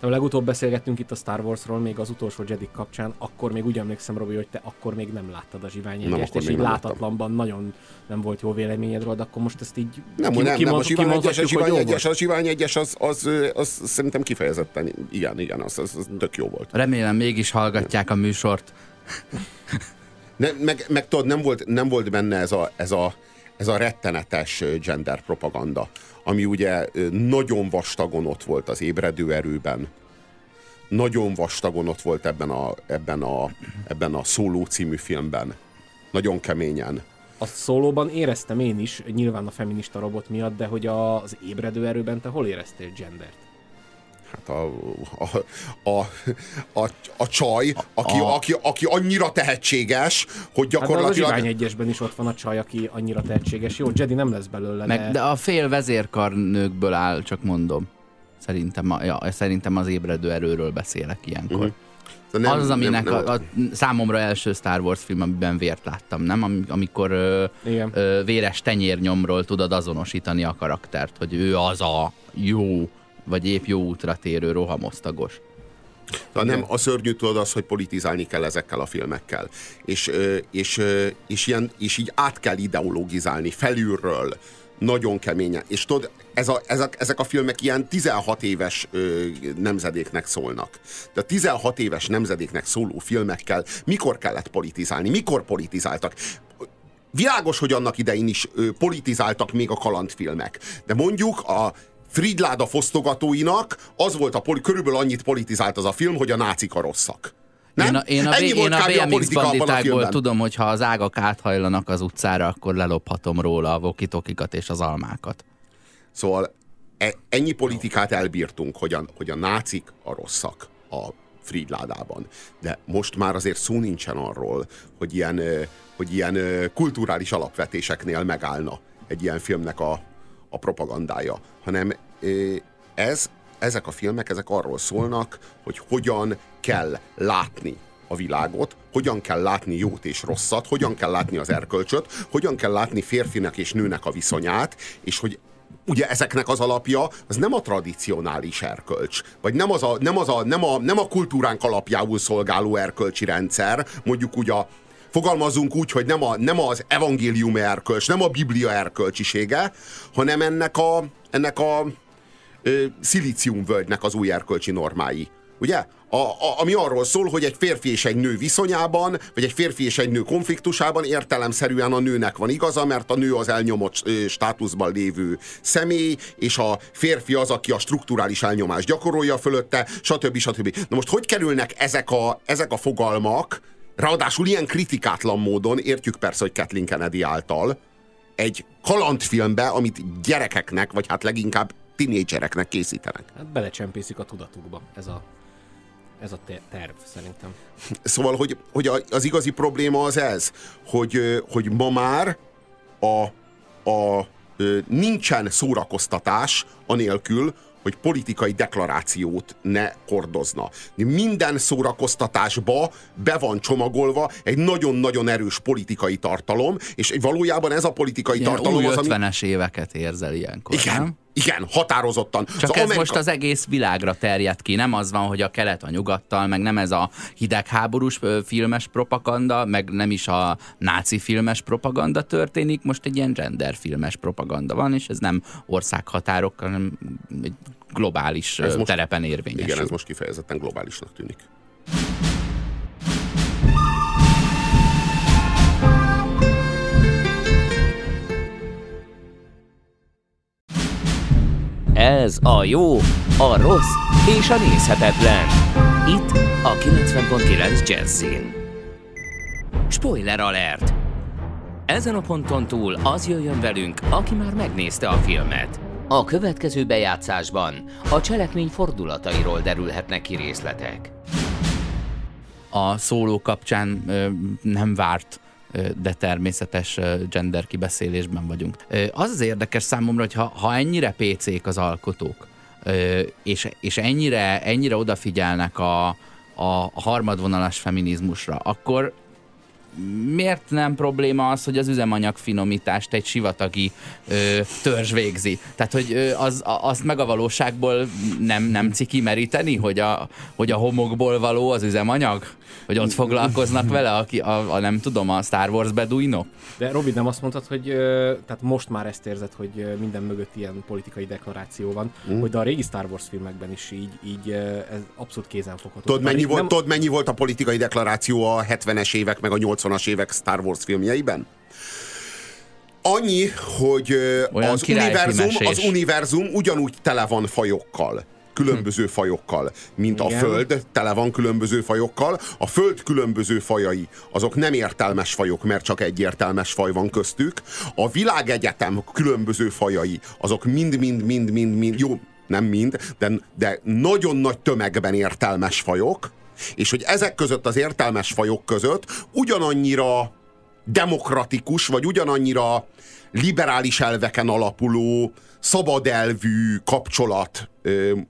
De legutóbb beszélgettünk itt a Star Warsról, még az utolsó Jedi kapcsán, akkor még úgy emlékszem, Robi, hogy te akkor még nem láttad a zsivány egyest, és így látatlanban láttam. nagyon nem volt jó véleményed róla, de akkor most ezt így Nem, ki, nem, nem, a Zsivány egyes, a Zsivány egyes, a Zsivány egyes az, az, az, az, szerintem kifejezetten, igen, igen, az, az, az tök jó volt. Remélem mégis hallgatják a műsort. Ne, meg, meg tudod, nem volt, nem volt benne ez a, ez a, ez a rettenetes gender propaganda, ami ugye nagyon vastagon ott volt az ébredő erőben, nagyon vastagon ott volt ebben a, ebben a, ebben a Szóló című filmben. Nagyon keményen. A szólóban éreztem én is, nyilván a feminista robot miatt, de hogy az ébredő erőben te hol éreztél gendert? Hát a, a, a, a, a csaj, aki, a... Aki, aki annyira tehetséges, hogy gyakorlatilag... Hát a egyesben is ott van a csaj, aki annyira tehetséges. Jó, Jedi nem lesz belőle, Meg, de... de a fél vezérkarnőkből áll, csak mondom. Szerintem, ja, szerintem az ébredő erőről beszélek ilyenkor. Uh-huh. Nem, az, aminek nem, nem. A, a, számomra első Star Wars film, amiben vért láttam, nem? Amikor ö, ö, véres tenyérnyomról tudod azonosítani a karaktert, hogy ő az a jó vagy épp jó útra térő rohamosztagos. De nem, a szörnyű tudod az, hogy politizálni kell ezekkel a filmekkel. És, és, és, ilyen, és így át kell ideologizálni felülről, nagyon keményen. És tudod, ez a, ezek, ezek a filmek ilyen 16 éves ö, nemzedéknek szólnak. De a 16 éves nemzedéknek szóló filmekkel mikor kellett politizálni? Mikor politizáltak? Világos, hogy annak idején is ö, politizáltak még a kalandfilmek. De mondjuk a Fridláda fosztogatóinak az volt a, poli, körülbelül annyit politizált az a film, hogy a nácik a rosszak. Nem? Én a, én a, én a BMX banditákból tudom, hogy ha az ágak áthajlanak az utcára, akkor lelophatom róla a vokitokikat és az almákat. Szóval e, ennyi politikát elbírtunk, hogy a, hogy a nácik a rosszak a Fridládában. De most már azért szó nincsen arról, hogy ilyen, hogy ilyen kulturális alapvetéseknél megállna egy ilyen filmnek a, a propagandája, hanem ez, ezek a filmek, ezek arról szólnak, hogy hogyan kell látni a világot, hogyan kell látni jót és rosszat, hogyan kell látni az erkölcsöt, hogyan kell látni férfinek és nőnek a viszonyát, és hogy ugye ezeknek az alapja az nem a tradicionális erkölcs, vagy nem, az a, nem, az a, nem, a, nem a kultúránk alapjául szolgáló erkölcsi rendszer, mondjuk ugye a fogalmazunk úgy, hogy nem, a, nem az evangélium erkölcs, nem a biblia erkölcsisége, hanem ennek a, ennek a ö, szilíciumvölgynek az új erkölcsi normái. Ugye? A, a, ami arról szól, hogy egy férfi és egy nő viszonyában, vagy egy férfi és egy nő konfliktusában értelemszerűen a nőnek van igaza, mert a nő az elnyomott státuszban lévő személy, és a férfi az, aki a strukturális elnyomást gyakorolja fölötte, stb. stb. Na most hogy kerülnek ezek a, ezek a fogalmak, ráadásul ilyen kritikátlan módon, értjük persze, hogy Kathleen Kennedy által, egy kalandfilmbe, amit gyerekeknek, vagy hát leginkább tinédzsereknek készítenek. Hát belecsempészik a tudatukba ez a ez a terv szerintem. Szóval, hogy, hogy az igazi probléma az ez, hogy, hogy ma már a, a, nincsen szórakoztatás anélkül, hogy politikai deklarációt ne hordozna. Minden szórakoztatásba be van csomagolva egy nagyon-nagyon erős politikai tartalom, és valójában ez a politikai Ilyen tartalom új az, ami... 50-es éveket érzel ilyenkor, Igen, nem? Igen, határozottan. Csak szóval ez Amerika... most az egész világra terjed ki, nem az van, hogy a kelet a nyugattal, meg nem ez a hidegháborús filmes propaganda, meg nem is a náci filmes propaganda történik, most egy ilyen gender filmes propaganda van, és ez nem országhatárok, hanem egy globális ez most, terepen érvényes. Igen, ez most kifejezetten globálisnak tűnik. Ez a jó, a rossz és a nézhetetlen. Itt a 90.9 Jazzin. Spoiler alert! Ezen a ponton túl az jöjjön velünk, aki már megnézte a filmet. A következő bejátszásban a cselekmény fordulatairól derülhetnek ki részletek. A szóló kapcsán ö, nem várt de természetes gender kibeszélésben vagyunk. Az az érdekes számomra, hogy ha, ha ennyire PC-k az alkotók, és, és ennyire, ennyire odafigyelnek a, a harmadvonalas feminizmusra, akkor miért nem probléma az, hogy az üzemanyag finomítást egy sivatagi ö, törzs végzi? Tehát, hogy ö, az, azt meg a valóságból nem, nem ciki meríteni, hogy a, hogy a homokból való az üzemanyag? Hogy ott foglalkoznak vele, aki a, a nem tudom, a Star Wars beduinok? De Robi, nem azt mondtad, hogy tehát most már ezt érzed, hogy minden mögött ilyen politikai deklaráció van, mm. hogy de a régi Star Wars filmekben is így, így ez abszolút kézenfogható. Tudod mennyi, volt, nem... tudod, mennyi volt a politikai deklaráció a 70-es évek meg a 80-as évek Star Wars filmjeiben? Annyi, hogy az univerzum, az univerzum ugyanúgy tele van fajokkal különböző fajokkal, mint Igen. a Föld tele van különböző fajokkal. A Föld különböző fajai, azok nem értelmes fajok, mert csak egy értelmes faj van köztük. A világegyetem különböző fajai, azok mind-mind-mind-mind-mind, jó, nem mind, de, de nagyon nagy tömegben értelmes fajok, és hogy ezek között az értelmes fajok között ugyanannyira demokratikus, vagy ugyanannyira liberális elveken alapuló, szabadelvű kapcsolat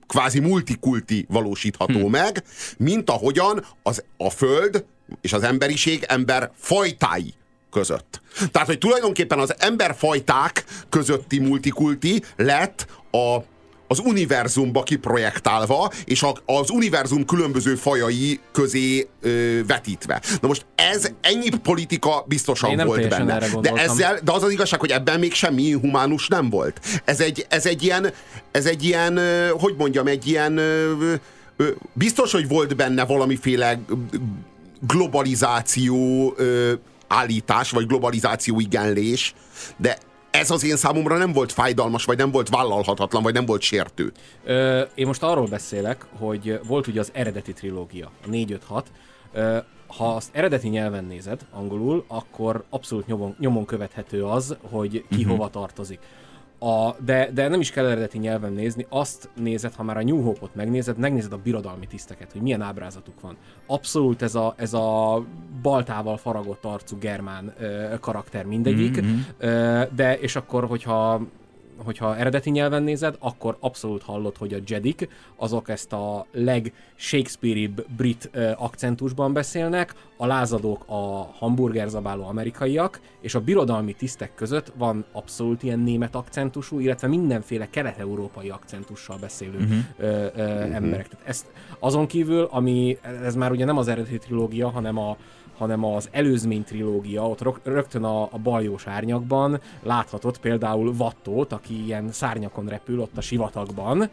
kvázi multikulti valósítható hm. meg, mint ahogyan az, a Föld és az emberiség ember fajtái között. Tehát, hogy tulajdonképpen az emberfajták közötti multikulti lett a az univerzumba kiprojektálva, és a, az univerzum különböző fajai közé ö, vetítve. Na most ez ennyi politika biztosan volt benne. De, ezzel, de az az igazság, hogy ebben még semmi humánus nem volt. Ez egy, ez egy ilyen, ez egy ilyen, hogy mondjam, egy ilyen biztos, hogy volt benne valamiféle globalizáció állítás, vagy globalizáció igenlés, de ez az én számomra nem volt fájdalmas, vagy nem volt vállalhatatlan, vagy nem volt sértő. Ö, én most arról beszélek, hogy volt ugye az eredeti trilógia, a 4-5-6. Ö, ha azt eredeti nyelven nézed, angolul, akkor abszolút nyomon, nyomon követhető az, hogy ki uh-huh. hova tartozik. A, de, de nem is kell eredeti nyelven nézni, azt nézed, ha már a New Hope-ot megnézed, megnézed a birodalmi tiszteket, hogy milyen ábrázatuk van. Abszolút ez a, ez a baltával faragott arcú germán ö, karakter mindegyik, mm-hmm. ö, de és akkor, hogyha hogyha eredeti nyelven nézed, akkor abszolút hallod, hogy a Jedik azok ezt a leg Shakespeare-ibb brit akcentusban beszélnek, a lázadók a hamburgerzabáló amerikaiak, és a birodalmi tisztek között van abszolút ilyen német akcentusú, illetve mindenféle kelet-európai akcentussal beszélő uh-huh. ö, ö, uh-huh. emberek. Tehát ezt azon kívül, ami, ez már ugye nem az eredeti trilógia, hanem a hanem az előzmény trilógia, ott rögtön a, a baljós árnyakban láthatott például Vattót, aki ilyen szárnyakon repül ott a sivatagban,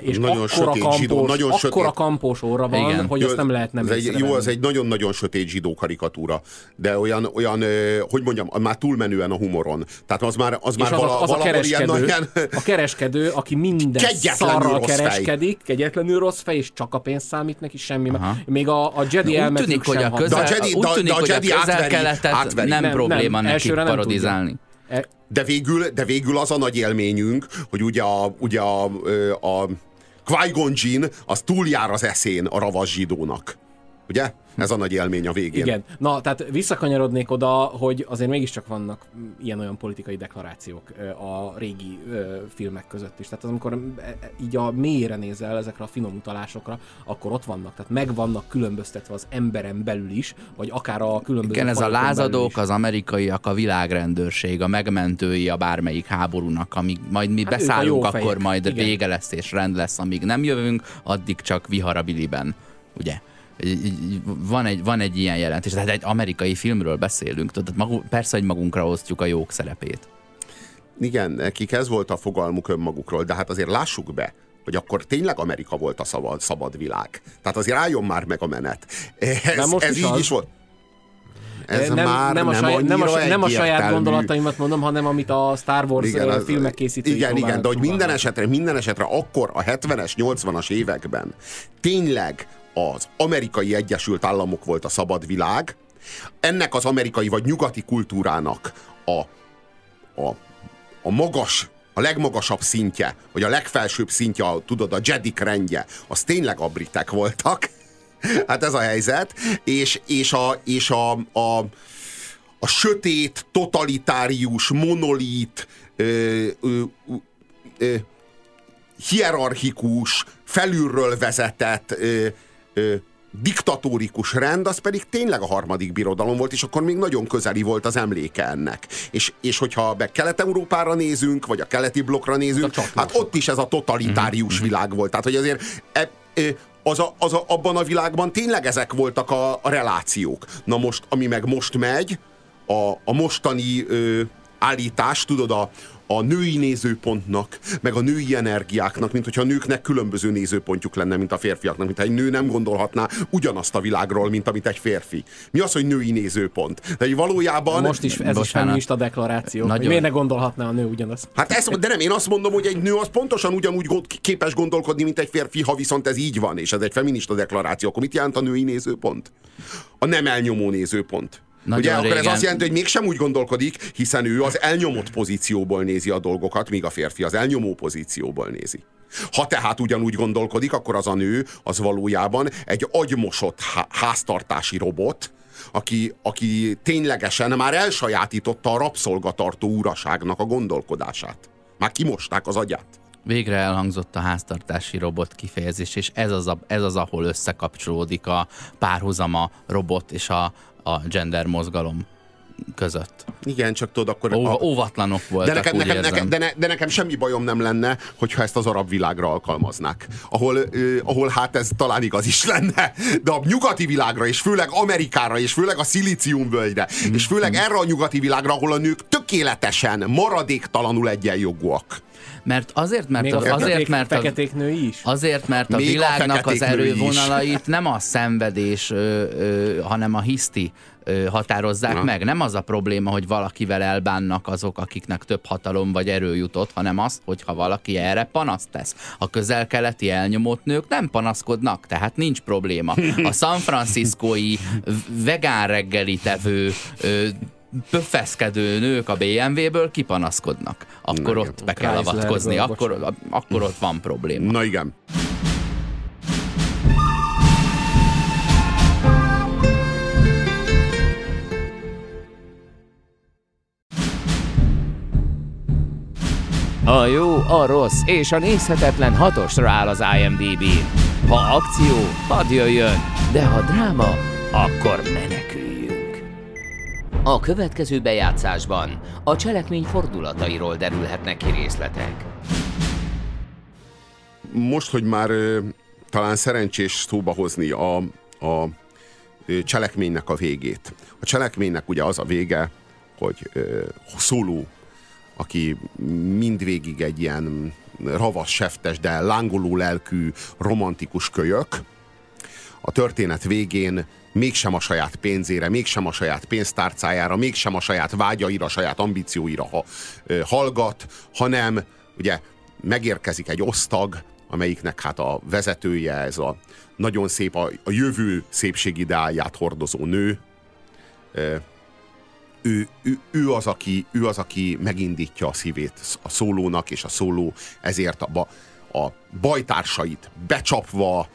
és nagyon akkora kampós, zsidó, nagyon akkora sötét... kampós óra van, Igen. hogy jó, azt nem lehet nem egy, Jó, az egy nagyon-nagyon sötét zsidó karikatúra, de olyan, olyan hogy mondjam, már túlmenően a humoron. Tehát az már, az már az, vala, az a kereskedő, ilyen... a kereskedő, aki minden szarral kereskedik, fej. kegyetlenül rossz fej, és csak a pénz számít neki semmi. Aha. Még a, a Jedi elmetűk hogy a közel, a Jedi, úgy tűnik, hogy a közel-keletet átveri. nem, nem probléma nem, nekik parodizálni. E- de végül, de végül az a nagy élményünk, hogy ugye a, ugye a, a, a Qui-Gon Jinn az túljár az eszén a ravas zsidónak. Ugye? Ez a nagy élmény a végén. Igen. Na, tehát visszakanyarodnék oda, hogy azért mégiscsak vannak ilyen-olyan politikai deklarációk a régi filmek között is. Tehát az, amikor e, e, így a mélyre nézel ezekre a finom utalásokra, akkor ott vannak. Tehát meg vannak különböztetve az emberen belül is, vagy akár a különböző Igen, ez a lázadók, az amerikaiak, a világrendőrség, a megmentői a bármelyik háborúnak, amíg majd mi hát beszállunk, akkor majd Igen. vége lesz és rend lesz, amíg nem jövünk, addig csak viharabiliben. Ugye? Van egy, van egy ilyen jelentés, tehát egy amerikai filmről beszélünk, tudod, magunk, persze, hogy magunkra osztjuk a jók szerepét. Igen, nekik ez volt a fogalmuk önmagukról, de hát azért lássuk be, hogy akkor tényleg Amerika volt a szabad, szabad világ. Tehát azért álljon már meg a menet. Ez, nem most ez is így az. is volt. Ez nem, már nem, a saját, nem, a, nem a saját gondolataimat mondom, hanem amit a Star Wars igen, az, filmek készítői Igen, igen, de hogy minden esetre, minden esetre akkor a 70-es, 80-as években tényleg az amerikai Egyesült Államok volt a szabad világ, ennek az amerikai vagy nyugati kultúrának a, a, a magas, a legmagasabb szintje, vagy a legfelsőbb szintje, a, tudod, a Jedik rendje, az tényleg a britek voltak. [laughs] hát ez a helyzet. És, és, a, és a, a, a sötét, totalitárius, monolit, ö, ö, ö, hierarchikus, felülről vezetett ö, ö, diktatórikus rend, az pedig tényleg a harmadik birodalom volt, és akkor még nagyon közeli volt az emléke ennek. És, és hogyha be Kelet-Európára nézünk, vagy a keleti blokkra nézünk, hát ott is ez a totalitárius mm-hmm. világ volt. Tehát, hogy azért e, e, az a, az a, abban a világban tényleg ezek voltak a, a relációk. Na most, ami meg most megy, a, a mostani ö, állítás, tudod, a, a női nézőpontnak, meg a női energiáknak, mint hogyha a nőknek különböző nézőpontjuk lenne, mint a férfiaknak, mint egy nő nem gondolhatná ugyanazt a világról, mint amit egy férfi. Mi az, hogy női nézőpont? De valójában... Most is ez Bocsánat. is a deklaráció. Nagyon... miért ne gondolhatná a nő ugyanazt? Hát ezt, de nem, én azt mondom, hogy egy nő az pontosan ugyanúgy képes gondolkodni, mint egy férfi, ha viszont ez így van, és ez egy feminista deklaráció, akkor mit jelent a női nézőpont? A nem elnyomó nézőpont. Nagyon Ugye, régen. akkor ez azt jelenti, hogy mégsem úgy gondolkodik, hiszen ő az elnyomott pozícióból nézi a dolgokat, míg a férfi az elnyomó pozícióból nézi. Ha tehát ugyanúgy gondolkodik, akkor az a nő az valójában egy agymosott háztartási robot, aki, aki ténylegesen már elsajátította a rabszolgatartó uraságnak a gondolkodását. Már kimosták az agyát. Végre elhangzott a háztartási robot kifejezés, és ez az, a, ez az ahol összekapcsolódik a párhuzama robot és a, a gender mozgalom között. Igen, csak tudod, akkor... Ó, a... Óvatlanok voltak, de nekem, nekem, nekem, de, ne, de nekem semmi bajom nem lenne, hogyha ezt az arab világra alkalmaznák. Ahol, ö, ahol hát ez talán igaz is lenne, de a nyugati világra, és főleg Amerikára, és főleg a szilíciumvölgyre, mm. és főleg erre a nyugati világra, ahol a nők tökéletesen, maradéktalanul egyenjogúak mert azért, mert, Még a, feketék, azért, mert a, feketék nő is. Azért, mert a Még világnak a az erővonalait nem a szenvedés, ö, ö, hanem a hiszti ö, határozzák Na. meg. Nem az a probléma, hogy valakivel elbánnak azok, akiknek több hatalom vagy erő jutott, hanem az, hogyha valaki erre panaszt tesz. A közel-keleti elnyomott nők nem panaszkodnak, tehát nincs probléma. A San Franciscói vegán reggeli pöffeszkedő nők a BMW-ből kipanaszkodnak. Akkor Na, ott be kell avatkozni, akkor, akkor ott van probléma. Na igen. A jó, a rossz és a nézhetetlen hatosra áll az imdb Ha akció, hadd jöjjön, de ha dráma, akkor meneküljünk. A következő bejátszásban a cselekmény fordulatairól derülhetnek ki részletek. Most, hogy már talán szerencsés szóba hozni a, a cselekménynek a végét. A cselekménynek ugye az a vége, hogy szóló, aki mindvégig egy ilyen ravasz, seftes, de lángoló lelkű, romantikus kölyök, a történet végén mégsem a saját pénzére, mégsem a saját pénztárcájára, mégsem a saját vágyaira, saját ambícióira ha, ö, hallgat, hanem ugye megérkezik egy osztag, amelyiknek hát a vezetője ez a nagyon szép, a, a jövő szépségideáját hordozó nő. Ő, ő, ő, az, aki, ő az, aki megindítja a szívét a szólónak, és a szóló ezért a, a bajtársait becsapva,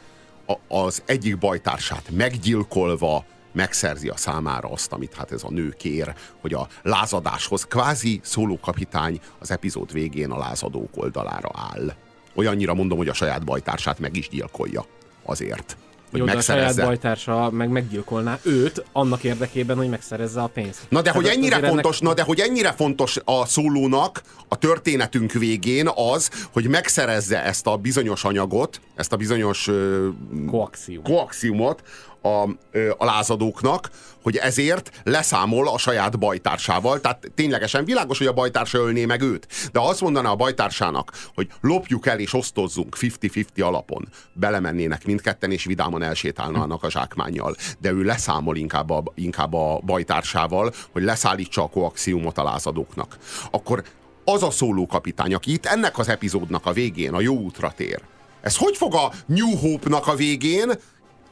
az egyik bajtársát meggyilkolva, megszerzi a számára azt, amit hát ez a nő kér, hogy a lázadáshoz kvázi szólókapitány az epizód végén a lázadók oldalára áll. Olyannyira mondom, hogy a saját bajtársát meg is gyilkolja azért. Hogy Jó, de a saját bajtársa meg meggyilkolná őt annak érdekében, hogy megszerezze a pénzt. Na de hogy ennyire fontos, ennek... na de hogy ennyire fontos a szólónak a történetünk végén az, hogy megszerezze ezt a bizonyos anyagot, ezt a bizonyos Koaxium. koaxiumot, a, a lázadóknak, hogy ezért leszámol a saját bajtársával. Tehát ténylegesen világos, hogy a bajtársa ölné meg őt. De azt mondaná a bajtársának, hogy lopjuk el és osztozzunk 50-50 alapon, belemennének mindketten, és vidáman elsétálnának a zsákmányjal. De ő leszámol inkább a, inkább a bajtársával, hogy leszállítsa a koaxiumot a lázadóknak. Akkor az a szólókapitány, aki itt ennek az epizódnak a végén a jó útra tér, ez hogy fog a New Hope-nak a végén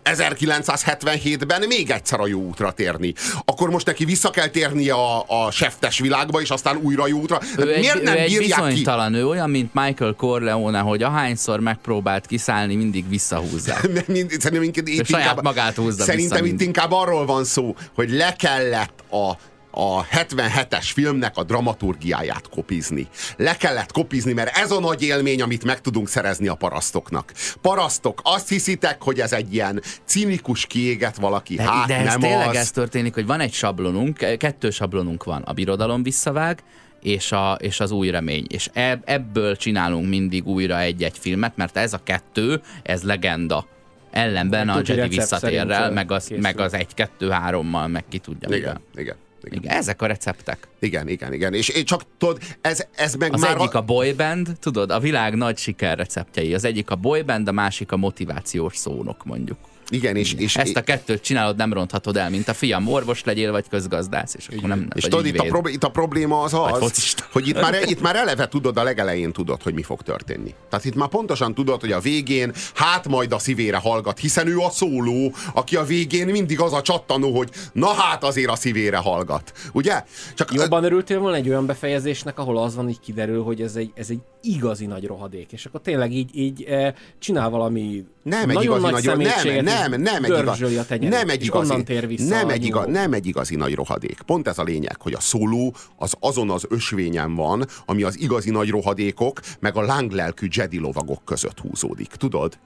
1977-ben még egyszer a jó útra térni. Akkor most neki vissza kell térnie a, a seftes világba, és aztán újra jó útra. Ő Miért egy, nem ő egy bizonytalan, ki? ő olyan, mint Michael Corleone, hogy ahányszor megpróbált kiszállni, mindig visszahúzzák. [laughs] szerintem itt saját inkább, magát húzza Szerintem vissza, itt inkább arról van szó, hogy le kellett a a 77-es filmnek a dramaturgiáját kopizni. Le kellett kopizni, mert ez a nagy élmény, amit meg tudunk szerezni a parasztoknak. Parasztok, azt hiszitek, hogy ez egy ilyen cinikus kiéget valaki, de, hát de ez nem tényleg az. ez történik, hogy van egy sablonunk, kettő sablonunk van. A birodalom visszavág, és, a, és az új remény. És ebből csinálunk mindig újra egy-egy filmet, mert ez a kettő, ez legenda ellenben a Jedi visszatérrel, meg az, meg az egy-kettő-hárommal, meg ki tudja igen, mivel. Igen. Igen. igen. Ezek a receptek. Igen, igen, igen. És én csak tudod, ez, ez meg az már... Az egyik a boyband, tudod, a világ nagy siker receptjei. Az egyik a boyband, a másik a motivációs szónok, mondjuk. Igen, és, és ezt a kettőt csinálod, nem ronthatod el, mint a fiam, orvos legyél, vagy közgazdász, és akkor nem És tudod, itt a, prob- itt a probléma az az, hogy itt már, itt már eleve tudod, a legelején tudod, hogy mi fog történni. Tehát itt már pontosan tudod, hogy a végén hát majd a szívére hallgat, hiszen ő a szóló, aki a végén mindig az a csattanó, hogy na hát azért a szívére hallgat. Ugye? Csak Jobban örültél volna egy olyan befejezésnek, ahol az van, így kiderül, hogy ez egy, ez egy igazi nagy rohadék, és akkor tényleg így, így e, csinál valami nem egy igazi nagy, nagy nem, nem, nem, egy igazi, a tenyerét, nem egy igazi, tér vissza nem, egy iga, nem egy igazi nagy rohadék. Pont ez a lényeg, hogy a szóló az azon az ösvényen van, ami az igazi nagy rohadékok, meg a lánglelkű Jedi lovagok között húzódik. Tudod?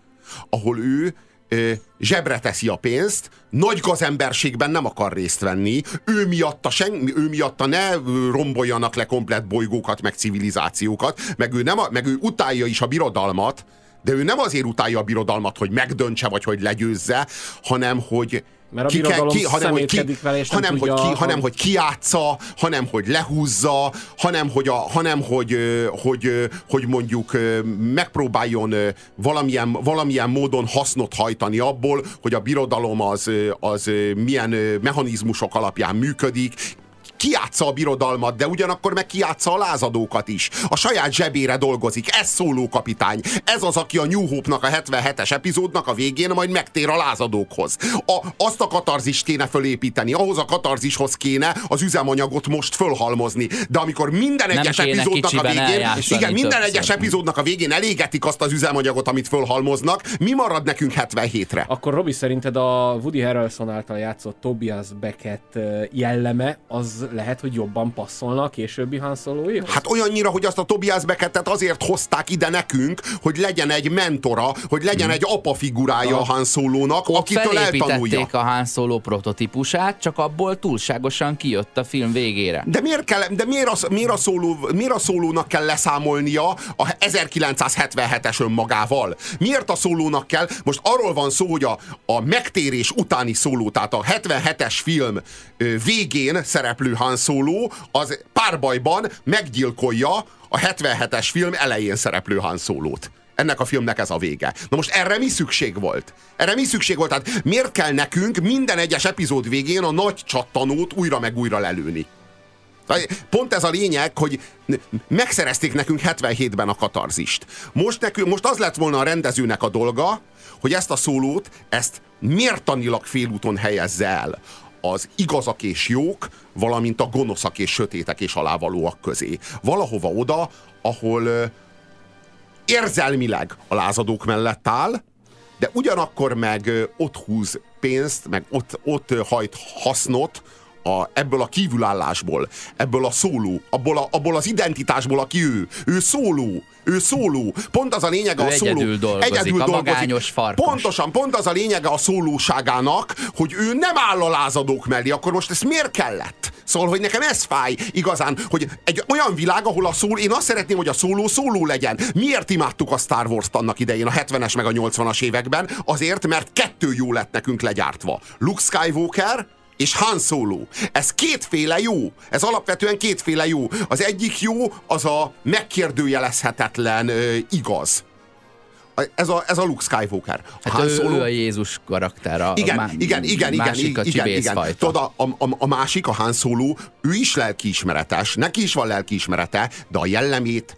Ahol ő ö, zsebre teszi a pénzt, nagy gazemberségben nem akar részt venni, ő miatta, sen, ő miatta ne romboljanak le komplet bolygókat, meg civilizációkat, meg ő, nem, meg ő utálja is a birodalmat, de ő nem azért utálja a birodalmat, hogy megdöntse, vagy hogy legyőzze, hanem hogy mert a ki, ki, hanem, hogy ki, vele, és hanem, hogy, ki, hanem, hogy kiátsza, hanem, hogy lehúzza, hanem, hogy, a, hanem hogy, hogy, hogy mondjuk megpróbáljon valamilyen, valamilyen módon hasznot hajtani abból, hogy a birodalom az, az milyen mechanizmusok alapján működik, kiátsza a birodalmat, de ugyanakkor meg kiátsza a lázadókat is. A saját zsebére dolgozik. Ez szóló kapitány. Ez az, aki a New Hope-nak a 77-es epizódnak a végén majd megtér a lázadókhoz. A, azt a katarzist kéne fölépíteni, ahhoz a katarzishoz kéne az üzemanyagot most fölhalmozni. De amikor minden egyes epizódnak a végén, igen, minden egyes epizódnak a végén elégetik azt az üzemanyagot, amit fölhalmoznak, mi marad nekünk 77-re? Akkor Robi szerinted a Woody Harrelson által játszott Tobias Beckett jelleme az lehet, hogy jobban passzolna a későbbi Han Solo-éhoz? Hát olyannyira, hogy azt a Tobias Beckettet azért hozták ide nekünk, hogy legyen egy mentora, hogy legyen hmm. egy apa figurája a Han Solo-nak, akitől eltanulja. a Han Solo prototípusát, csak abból túlságosan kijött a film végére. De miért, kell, de miért, a, miért, a szóló, miért a szólónak kell leszámolnia a 1977-es önmagával? Miért a szólónak kell? Most arról van szó, hogy a, a megtérés utáni szóló, tehát a 77-es film végén szereplő Han Solo az párbajban meggyilkolja a 77-es film elején szereplő Han Solo-t ennek a filmnek ez a vége. Na most erre mi szükség volt? Erre mi szükség volt? Tehát miért kell nekünk minden egyes epizód végén a nagy csattanót újra meg újra lelőni? Pont ez a lényeg, hogy megszerezték nekünk 77-ben a katarzist. Most, nekünk, most az lett volna a rendezőnek a dolga, hogy ezt a szólót, ezt mértanilag félúton helyezze el az igazak és jók, valamint a gonoszak és sötétek és alávalóak közé. Valahova oda, ahol érzelmileg a lázadók mellett áll, de ugyanakkor meg ott húz pénzt, meg ott, ott hajt hasznot a, ebből a kívülállásból, ebből a szóló, abból, a, abból az identitásból, aki ő. Ő szóló, ő szóló. Pont az a lényege ő a szóló. Egyedül dolgozik, egyedül a dolgozik. farkas. Pontosan, pont az a lényege a szólóságának, hogy ő nem áll a lázadók mellé. Akkor most ez miért kellett? Szóval, hogy nekem ez fáj igazán, hogy egy olyan világ, ahol a szól, én azt szeretném, hogy a szóló szóló legyen. Miért imádtuk a Star Wars-t annak idején, a 70-es meg a 80-as években? Azért, mert kettő jó lett nekünk legyártva. Luke Skywalker, és Han Solo. Ez kétféle jó. Ez alapvetően kétféle jó. Az egyik jó, az a megkérdőjelezhetetlen ö, igaz. Ez a, ez a Luke Skywalker. A hát Han Solo... ő, ő a Jézus karakter. A igen, má, igen, igen, igen, igen, igen, igen. Tudod, a, a, a, másik, a Han Solo, ő is lelkiismeretes, neki is van lelkiismerete, de a jellemét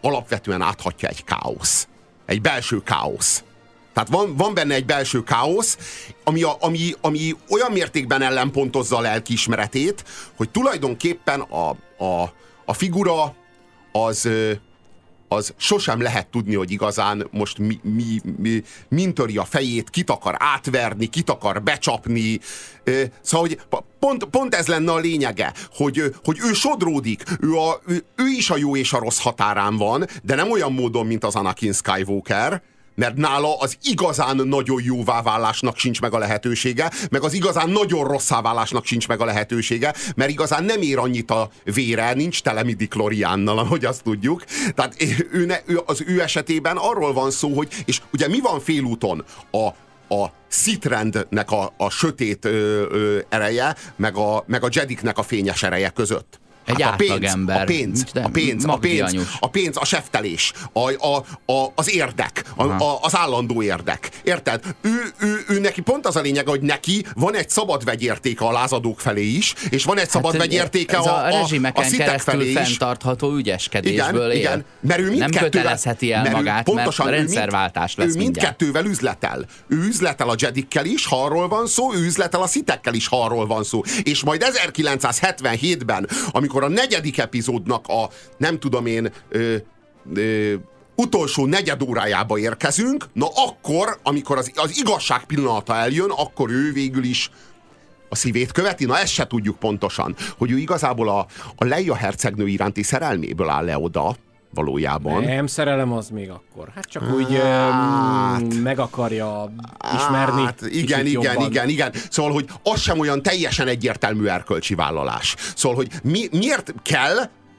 alapvetően áthatja egy káosz. Egy belső káosz. Tehát van, van benne egy belső káosz, ami, a, ami, ami olyan mértékben ellenpontozza a lelkiismeretét, hogy tulajdonképpen a, a, a figura az, az sosem lehet tudni, hogy igazán most mi, mi, mi, min töri a fejét, kit akar átverni, kit akar becsapni. Szóval, hogy pont, pont ez lenne a lényege, hogy, hogy ő sodródik, ő, a, ő, ő is a jó és a rossz határán van, de nem olyan módon, mint az Anakin Skywalker, mert nála az igazán nagyon jóvá válásnak sincs meg a lehetősége, meg az igazán nagyon rosszá válásnak sincs meg a lehetősége, mert igazán nem ér annyit a vére, nincs tele midikloriánnal, ahogy azt tudjuk. Tehát ő ne, ő, az ő esetében arról van szó, hogy, és ugye mi van félúton? A, a szitrendnek a, a sötét ö, ö, ereje, meg a, meg a Jediknek a fényes ereje között. Egy hát a pénz, ember. A pénz, a pénz, a pénz, a pénz, a seftelés, a, a, a, az érdek, a, a, az állandó érdek. Érted? Ő, ő, ő neki pont az a lényeg, hogy neki van egy szabad vegyértéke a lázadók felé is, és van egy szabad hát, vegyértéke a, a, a, a szitek felé is. fenntartható ügyeskedésből igen, él. Igen, mert ő Nem kötelezheti el magát, pontosan, mert rendszerváltás lesz Ő mindkettővel üzletel. Ő üzletel a Jedikkel is, ha arról van szó, ő üzletel a szitekkel is, ha arról van szó. És majd 1977-ben, amikor amikor a negyedik epizódnak a, nem tudom én, ö, ö, utolsó negyed órájába érkezünk, na akkor, amikor az, az igazság pillanata eljön, akkor ő végül is a szívét követi? Na ezt se tudjuk pontosan, hogy ő igazából a, a Leia hercegnő iránti szerelméből áll le oda, valójában. Nem, szerelem az még akkor. Hát csak hát, úgy hát, meg akarja ismerni. Hát, igen, igen, jobban. igen, igen. Szóval, hogy az sem olyan teljesen egyértelmű erkölcsi vállalás. Szóval, hogy mi, miért kell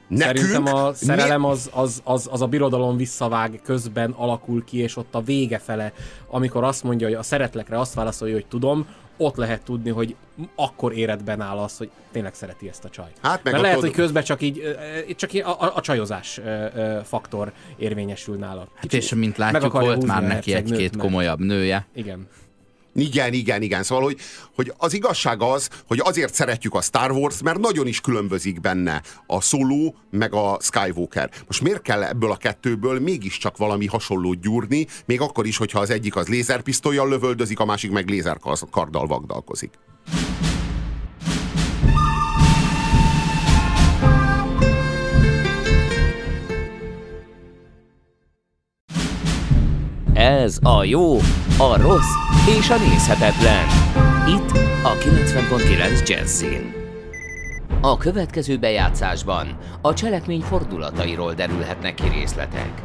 Nekünk, Szerintem a szerelem az, az, az, az a birodalom visszavág közben alakul ki, és ott a vége fele, amikor azt mondja, hogy a szeretlekre azt válaszolja, hogy tudom, ott lehet tudni, hogy akkor éredben áll az, hogy tényleg szereti ezt a csaj. Hát meg Mert lehet, hogy közben csak így, csak így a, a, a csajozás faktor érvényesül nála. Hát és mint látjuk, volt már neki egy-két komolyabb nője. Igen. Igen, igen, igen. Szóval, hogy, hogy az igazság az, hogy azért szeretjük a Star Wars, mert nagyon is különbözik benne a Solo meg a Skywalker. Most miért kell ebből a kettőből mégiscsak valami hasonlót gyúrni, még akkor is, hogyha az egyik az lézerpisztolyjal lövöldözik, a másik meg lézerkarddal vagdalkozik. Ez a jó, a rossz és a nézhetetlen. Itt a 90.9 Jazzin. A következő bejátszásban a cselekmény fordulatairól derülhetnek ki részletek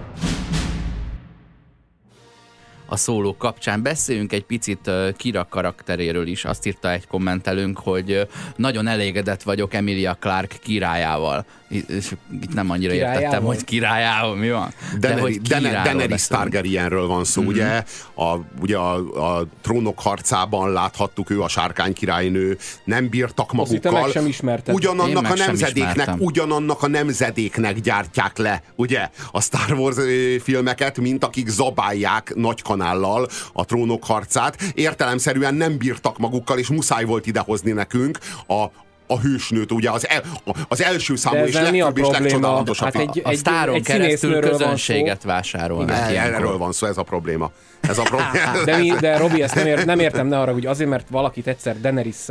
a szóló kapcsán. Beszéljünk egy picit Kira karakteréről is. Azt írta egy kommentelőnk, hogy nagyon elégedett vagyok Emilia Clark királyával. És itt nem annyira királyával? értettem, hogy királyával mi van. De, De hogy Daenerys Targaryenről van szó, mm-hmm. ugye? A, ugye a, a trónok harcában láthattuk, ő a sárkány királynő, nem bírtak magukkal. sem ugyanannak a nemzedéknek, ugyanannak a nemzedéknek gyártják le, ugye? A Star Wars filmeket, mint akik zabálják nagy kanállal a trónok harcát. Értelemszerűen nem bírtak magukkal, és muszáj volt idehozni nekünk a, a hősnőt, ugye az, el, az első számú és legfőbb és legcsodálatosabb. Hát egy, a sztáron keresztül közönséget vásárolnak. Erről van szó, ez a probléma. Ez a probléma. [laughs] de, mi, de Robi, ezt nem, ért, nem értem, ne arra, hogy azért, mert valakit egyszer Daenerys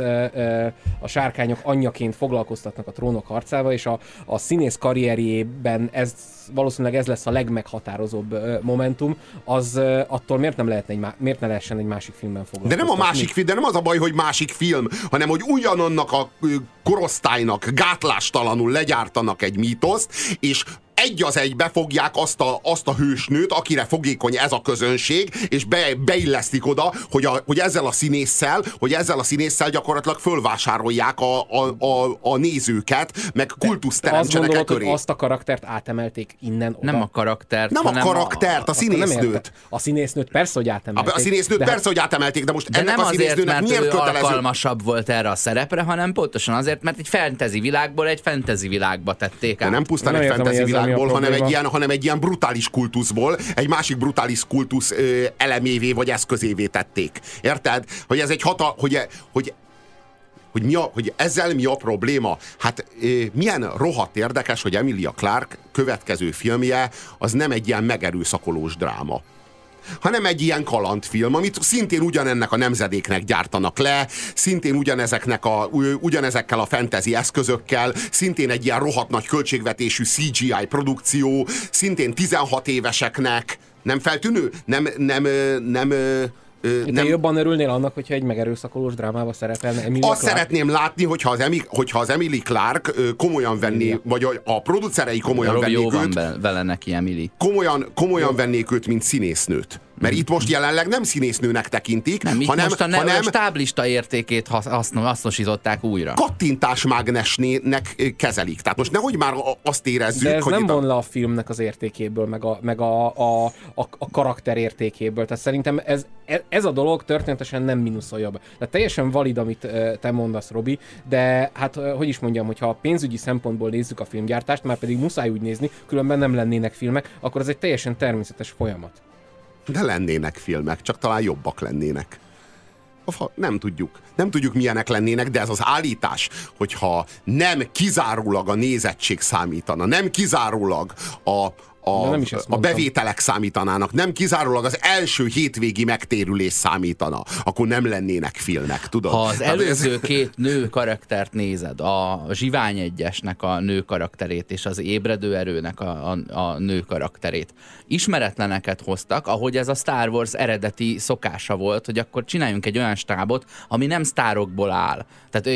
a sárkányok anyjaként foglalkoztatnak a trónok harcával, és a, a színész karrierjében ez valószínűleg ez lesz a legmeghatározóbb momentum, az attól miért nem lehetne egy, miért ne lehessen egy másik filmben foglalkozni? De nem a másik film, de nem az a baj, hogy másik film, hanem hogy ugyanannak a korosztálynak gátlástalanul legyártanak egy mítoszt, és egy az egybe fogják azt a, azt a hősnőt, akire fogékony ez a közönség, és be, beillesztik oda, hogy, a, hogy ezzel a színésszel, hogy ezzel a színésszel gyakorlatilag fölvásárolják a, a, a, a nézőket, meg kultuszt teremtsenek hogy azt a karaktert átemelték innen oda? Nem a karaktert, Nem a karaktert, a, a színésznőt. A színésznőt persze, hogy átemelték. A, a színésznőt de persze, hogy átemelték, de most de ennek nem a színésznőnek azért, miért kötelező? alkalmasabb volt erre a szerepre, hanem pontosan azért, mert egy fantasy világból egy fantasy világba tették át. De nem pusztán egy fantasy világból, hanem egy ilyen hanem egy ilyen brutális kultuszból egy másik brutális kultusz ö, elemévé vagy eszközévé tették. Érted? Hogy ez egy hata, hogy, hogy hogy, mi a, hogy ezzel mi a probléma? Hát ö, milyen rohadt érdekes, hogy Emilia Clark következő filmje az nem egy ilyen megerőszakolós dráma hanem egy ilyen kalandfilm, amit szintén ugyanennek a nemzedéknek gyártanak le, szintén ugyanezeknek a, ugyanezekkel a fantasy eszközökkel, szintén egy ilyen rohadt nagy költségvetésű CGI produkció, szintén 16 éveseknek, nem feltűnő? Nem, nem, nem, nem te nem... jobban örülnél annak, hogyha egy megerőszakolós drámába szerepelne Emilia Azt Clark? szeretném látni, hogyha az, Emi, hogyha az Emily Clark komolyan venné, Emilia. vagy a, a producerei komolyan Robi vennék őt. Van vele neki, Emily. Komolyan, komolyan vennék őt, mint színésznőt. Mert itt most jelenleg nem színésznőnek tekintik, nem, hanem, most a hanem stáblista értékét hasznosították újra. Kattintásmágnesnek kezelik. Tehát most nehogy már azt érezzük, De ez hogy nem von le a filmnek az értékéből, meg a, meg a, a, a, a karakter értékéből. Tehát szerintem ez, ez a dolog történetesen nem mínuszolja be. Tehát teljesen valid, amit te mondasz, Robi, de hát hogy is mondjam, hogyha a pénzügyi szempontból nézzük a filmgyártást, már pedig muszáj úgy nézni, különben nem lennének filmek, akkor ez egy teljesen természetes folyamat. De lennének filmek, csak talán jobbak lennének. Nem tudjuk. Nem tudjuk, milyenek lennének, de ez az állítás, hogyha nem kizárólag a nézettség számítana, nem kizárólag a, a, nem is a bevételek számítanának, nem kizárólag az első hétvégi megtérülés számítana, akkor nem lennének filmek, tudod? Ha az előző ez... két nő karaktert nézed, a Zsivány egyesnek a nő karakterét és az ébredő erőnek a, a, a nő karakterét, ismeretleneket hoztak, ahogy ez a Star Wars eredeti szokása volt, hogy akkor csináljunk egy olyan stábot, ami nem sztárokból áll. Tehát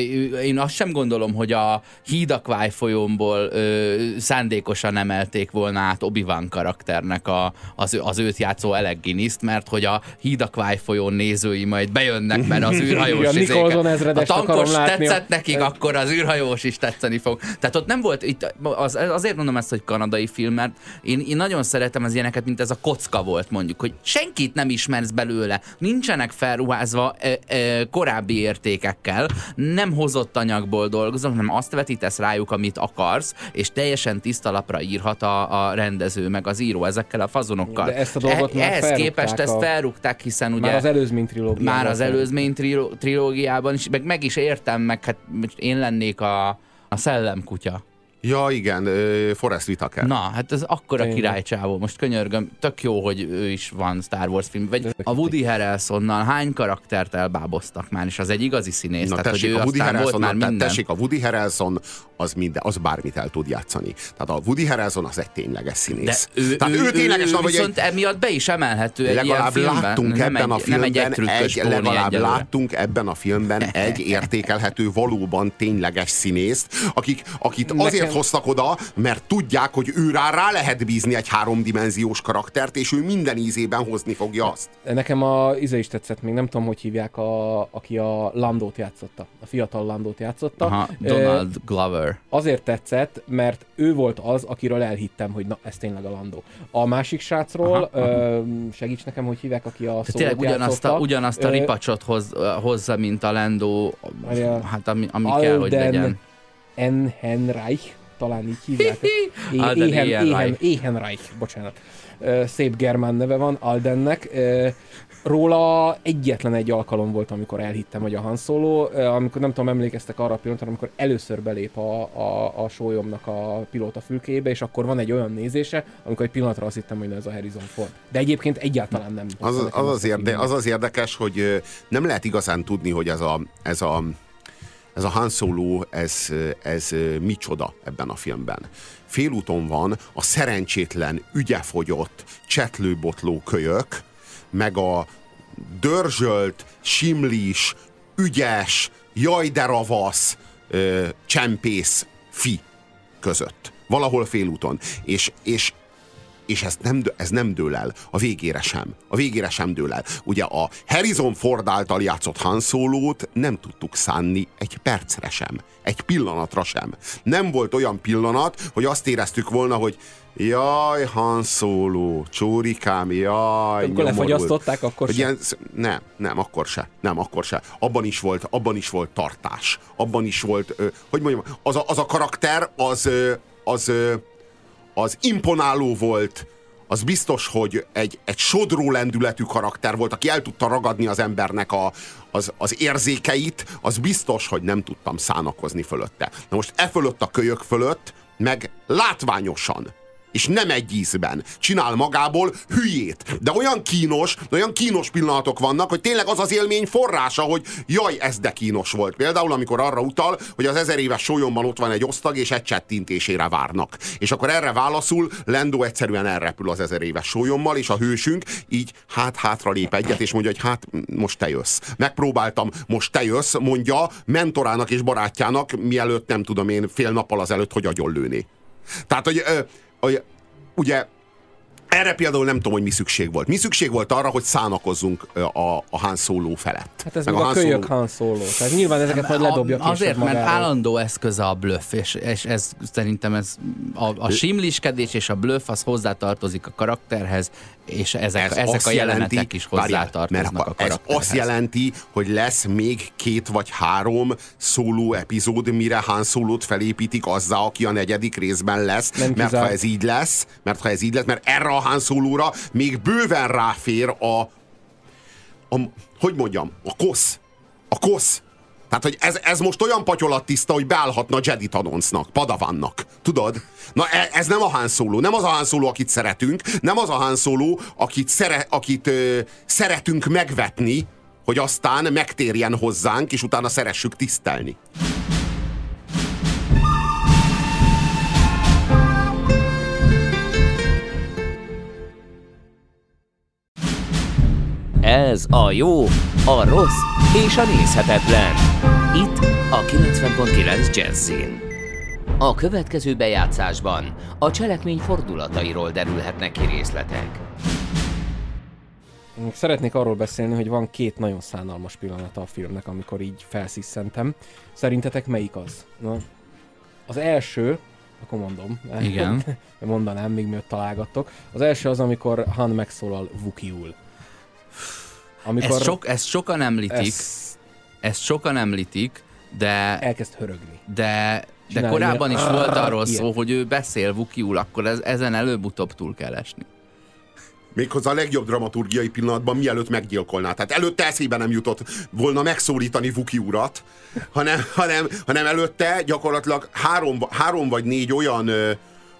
én azt sem gondolom, hogy a Hídakvály folyómból ö, szándékosan emelték volna át Obi-Wan karakternek a, az, az őt játszó Alec guinness mert hogy a Hídakvály folyón nézői majd bejönnek, mert az [laughs] űrhajós ja, a tankos tetszett nekik, akkor az űrhajós is tetszeni fog. Tehát ott nem volt, itt, az, azért mondom ezt, hogy kanadai film, mert én, én nagyon szeretem az ilyeneket, mint ez a kocka volt mondjuk, hogy senkit nem ismersz belőle, nincsenek felruházva e, e, korábbi értékekkel, nem hozott anyagból dolgozok, hanem azt vetítesz rájuk, amit akarsz, és teljesen tiszta lapra írhat a, a rendező rendező, meg az író ezekkel a fazonokkal. De ezt a dolgot e- már Ehhez képest ezt felrúgták, hiszen ugye... Már az előzmény trilógiában. Már az előzmény trilógiában is, meg, meg is értem, meg hát én lennék a, a szellemkutya Ja, igen, Forrest Whitaker. Na, hát ez akkora királycsávó. Most könyörgöm, tök jó, hogy ő is van Star Wars film. Vagy a Woody Harrelsonnal hány karaktert elbáboztak már, és az egy igazi színész. Na, tehát, tessék, hogy ő a Woody Harrelson, már minden. Tessék, a Woody Harrelson az, minden, az bármit el tud játszani. Tehát a Woody Harrelson az egy tényleges színész. De ő, tehát ő, ő tényleges, ő, viszont egy, emiatt be is emelhető egy legalább ilyen láttunk filmben. ebben nem a filmben egy, nem egy, egy legalább egyelőre. láttunk ebben a filmben egy [laughs] értékelhető, valóban tényleges színészt, akik, akit Nekem... azért hoztak oda, mert tudják, hogy ő rá, rá lehet bízni egy háromdimenziós karaktert, és ő minden ízében hozni fogja azt. Nekem a íze is tetszett, még nem tudom, hogy hívják, a, aki a Landót játszotta, a fiatal Landót játszotta. Aha, Donald Glover. Azért tetszett, mert ő volt az, akiről elhittem, hogy na, ez tényleg a Landó. A másik srácról, aha, aha. segíts nekem, hogy hívják, aki a szót tényleg ugyanazt a, ugyanazt a ripacsot hoz, hozza, mint a Lendó, hát ami, ami kell, hogy legyen. Enhenreich, talán így hívják. [laughs] Éhen, éhen, Éhenreich, bocsánat. Szép germán neve van, Aldennek. Róla egyetlen egy alkalom volt, amikor elhittem, hogy a Han Solo, amikor nem tudom, emlékeztek arra a pillanatra, amikor először belép a, a, a sólyomnak a pilóta fülkébe, és akkor van egy olyan nézése, amikor egy pillanatra azt hittem, hogy ez a Harrison Ford. De egyébként egyáltalán nem. Az az, az, az, érde, az az érdekes, hogy nem lehet igazán tudni, hogy ez a, ez a ez a Han Solo, ez, ez micsoda ebben a filmben. Félúton van a szerencsétlen, ügyefogyott, csetlőbotló kölyök, meg a dörzsölt, simlis, ügyes, jaj de ravasz, ö, csempész fi között. Valahol félúton. És, és és ez nem, ez nem dől el. A végére sem. A végére sem dől el. Ugye a Harrison Ford által játszott Han Solo-t nem tudtuk szánni egy percre sem. Egy pillanatra sem. Nem volt olyan pillanat, hogy azt éreztük volna, hogy jaj, Han Solo, csórikám, jaj, Amikor lefagyasztották, akkor sem? Ilyen, nem, nem, akkor se. Nem, akkor se. Abban is volt, abban is volt tartás. Abban is volt, hogy mondjam, az a, az a karakter, az, az, ö, az imponáló volt, az biztos, hogy egy, egy sodró lendületű karakter volt, aki el tudta ragadni az embernek a, az, az érzékeit, az biztos, hogy nem tudtam szánakozni fölötte. Na most e fölött a kölyök fölött, meg látványosan és nem egy ízben. Csinál magából hülyét. De olyan kínos, olyan kínos pillanatok vannak, hogy tényleg az az élmény forrása, hogy jaj, ez de kínos volt. Például, amikor arra utal, hogy az ezer éves sólyomban ott van egy osztag, és egy csettintésére várnak. És akkor erre válaszul, Lendó egyszerűen elrepül az ezer éves sólyommal, és a hősünk így hát hátra lép egyet, és mondja, hogy hát most te jössz. Megpróbáltam, most te jössz, mondja mentorának és barátjának, mielőtt nem tudom én fél nappal azelőtt, hogy agyonlőni. Tehát, hogy ugye erre például nem tudom, hogy mi szükség volt. Mi szükség volt arra, hogy szánakozzunk a, a Han Solo felett. Hát ez meg, meg a, a kölyök Han Solo. Tehát nyilván ezeket majd ledobja Azért, mert állandó eszköz a bluff, és, és ez szerintem ez a, a simliskedés és a bluff az hozzátartozik a karakterhez, és ezek, ez ezek a jelenetek jelenti, is hozzátartoznak mert a karakterhez. Ez azt jelenti, hogy lesz még két vagy három szóló epizód, mire Han Solo-t felépítik azzá, aki a negyedik részben lesz, Nem mert kizár. ha ez így lesz, mert ha ez így lesz, mert erre a Han Solo-ra még bőven ráfér a, a hogy mondjam, a kosz. A kosz. Tehát, hogy ez, ez most olyan patyolat tiszta, hogy beállhatna Jedi Tanoncnak, Padavannak. Tudod? Na e, ez nem a Han Solo. Nem az a Han Solo, akit szeretünk. Nem az a Han Solo, akit, szere, akit ö, szeretünk megvetni, hogy aztán megtérjen hozzánk, és utána szeressük tisztelni. Ez a jó, a rossz és a nézhetetlen. Itt a 90.9 Jazzin. A következő bejátszásban a cselekmény fordulatairól derülhetnek ki részletek. Szeretnék arról beszélni, hogy van két nagyon szánalmas pillanata a filmnek, amikor így felsziszentem. Szerintetek melyik az? Na, az első, akkor mondom. Igen. [laughs] Mondanám, még miatt találgattok. Az első az, amikor Han megszólal Vukiul. Amikor ezt, sok, ezt sokan említik, ezt... ezt sokan említik, de... Elkezd hörögni. De, de korábban ilyen. is volt arról szó, hogy ő beszél Vukiul, akkor ez, ezen előbb-utóbb túl kell esni. Méghozzá a legjobb dramaturgiai pillanatban, mielőtt meggyilkolná. Tehát előtte eszébe nem jutott volna megszólítani Vuki urat, hanem, hanem, hanem előtte gyakorlatilag három, három vagy négy olyan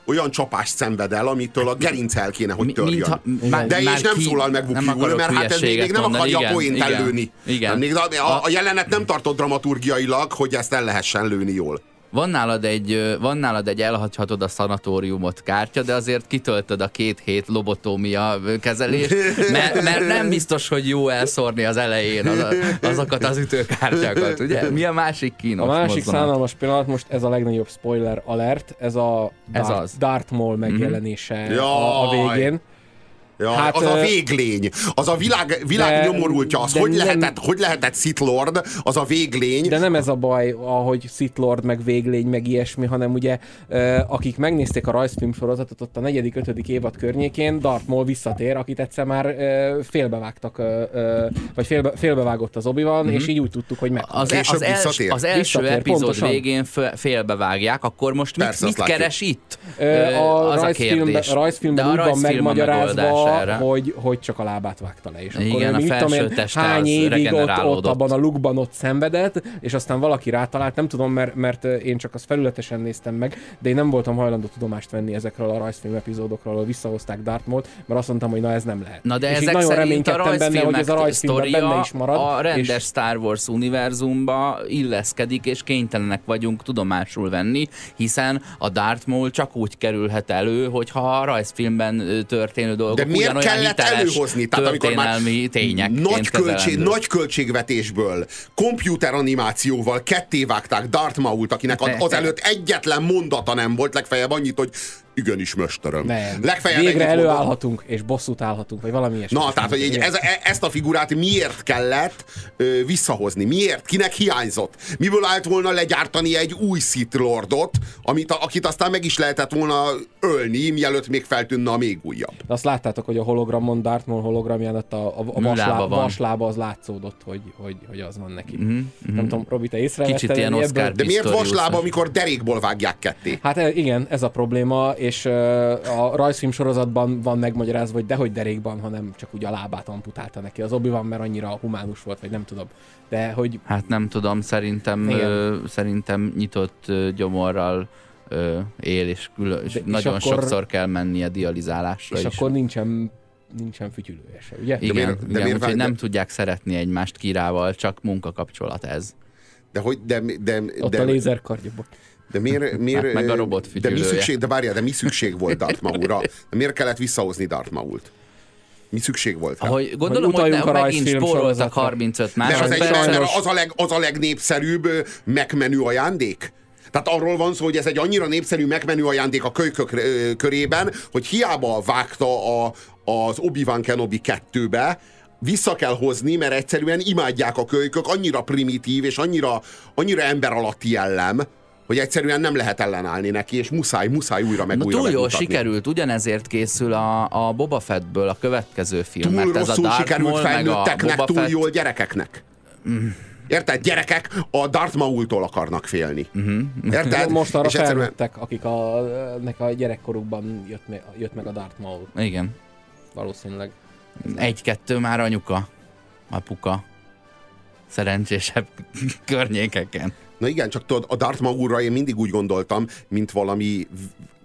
olyan csapást szenved el, amitől a gerinc el kéne, hogy törjön. Mint, ha, már, De és nem ki, szólal meg Vuki úr, mert hát ez még, még nem akarja igen, a poént igen, ellőni. Igen. Még a, a, a jelenet nem tartott dramaturgiailag, hogy ezt el lehessen lőni jól van nálad egy, van nálad egy elhagyhatod a szanatóriumot kártya, de azért kitöltöd a két hét lobotómia kezelést, mert, mert nem biztos, hogy jó elszórni az elején az, azokat az ütőkártyákat, ugye? Mi a másik kínos A másik mozdonat? szánalmas pillanat, most ez a legnagyobb spoiler alert, ez a Darth, ez az. Darth Maul megjelenése mm-hmm. a, a végén. Ja, hát, az a véglény, az a világ, világ de, nyomorultja, az hogy, nem, lehetett, hogy lehetett Sith Lord, az a véglény. De nem ez a baj, ahogy Sith Lord, meg véglény, meg ilyesmi, hanem ugye akik megnézték a rajzfilm sorozatot ott a negyedik, ötödik évad környékén, Darth Maul visszatér, akit egyszer már félbevágtak, vagy félbe, félbevágott az obi mm-hmm. és így úgy tudtuk, hogy meg. Az, az, els, az első visszatér, epizód pontosan. végén félbevágják, akkor most Persze, mit, mit keres itt? A az rajzfilmben, a rajzfilmben úgy van megmagyarázva, erre. Hogy, hogy csak a lábát vágta le. És Igen, akkor, a felső én, hány évig ott, ott abban a lukban ott szenvedett, és aztán valaki rátalált, nem tudom, mert, mert én csak azt felületesen néztem meg, de én nem voltam hajlandó tudomást venni ezekről a rajzfilm epizódokról, ahol visszahozták Dartmouth, mert azt mondtam, hogy na ez nem lehet. Na de és ezek nagyon reménykedtem benne, hogy ez a rajzfilmben benne is marad. A rendes és... Star Wars univerzumba illeszkedik, és kénytelenek vagyunk tudomásul venni, hiszen a Darth Maul csak úgy kerülhet elő, hogyha a rajzfilmben történő dolgok miért kellett előhozni? Tehát amikor már nagy, költség, nagy költségvetésből, animációval ketté vágták Darth Maul-t, akinek [laughs] az előtt egyetlen mondata nem volt, legfeljebb annyit, hogy igenis, mesterem. Nem. Legfeljebb Végre előállhatunk, mondom. és bosszút állhatunk, vagy valami ilyesmi. Na, tehát, hogy egy, ez, e, ezt a figurát miért kellett ö, visszahozni? Miért? Kinek hiányzott? Miből állt volna legyártani egy új Sith Lordot, amit, akit aztán meg is lehetett volna ölni, mielőtt még feltűnne a még újabb. De azt láttátok, hogy a hologramon, Darth Maul hologramján a, a, a vaslába, vaslába az látszódott, hogy, hogy, hogy az van neki. Mm-hmm. Nem tudom, Robi, te észrevetted? Kicsit ilyen Oscar De miért vaslába, amikor derékból vágják ketté? Hát e, igen, ez a probléma, és a rajzfilm sorozatban van megmagyarázva, hogy dehogy derékban, hanem csak úgy a lábát amputálta neki. Az obi van, mert annyira humánus volt, vagy nem tudom. De hogy... Hát nem tudom, szerintem, ö, szerintem nyitott ö, gyomorral ö, él, és, külön, és, De, és nagyon akkor, sokszor kell mennie dializálásra És is. akkor nincsen nincsen fütyülője se, ugye? Igen, de miért, de igen miért úgyhogy nem tudják szeretni egymást kirával, csak munkakapcsolat ez. De hogy, de, de, Ott de, a lézerkardja, de miért, miért, hát meg a robot de mi szükség, de várjál, de mi szükség volt Darth Maul-ra? De miért kellett visszahozni Darth Maul-t? Mi szükség volt rá? Ahogy gondolom, hogy, hogy ne, megint spóroltak 35 másodpercet. Az, egy, az, a leg, az a legnépszerűbb megmenő ajándék? Tehát arról van szó, hogy ez egy annyira népszerű megmenő ajándék a kölykök körében, hogy hiába vágta a, az Obi-Wan Kenobi kettőbe, vissza kell hozni, mert egyszerűen imádják a kölykök, annyira primitív és annyira, annyira ember alatti jellem, hogy egyszerűen nem lehet ellenállni neki, és muszáj, muszáj újra meg Na, újra túl jól sikerült, ugyanezért készül a, a Boba Fettből a következő film. Túl mert ez rosszul a Darth sikerült felnőtteknek, túl Fett... jól gyerekeknek. Mm. Érted? Gyerekek a Darth Maul-tól akarnak félni. Uh-huh. Érted? [laughs] Most arra és felnőttek, egyszerűen... akik a, nek a gyerekkorukban jött, me, jött meg a Darth Maul. Igen. Valószínűleg. Egy-kettő már anyuka, apuka. Szerencsésebb [laughs] környékeken. Na igen, csak tudod, a Darth Maul-ra én mindig úgy gondoltam, mint valami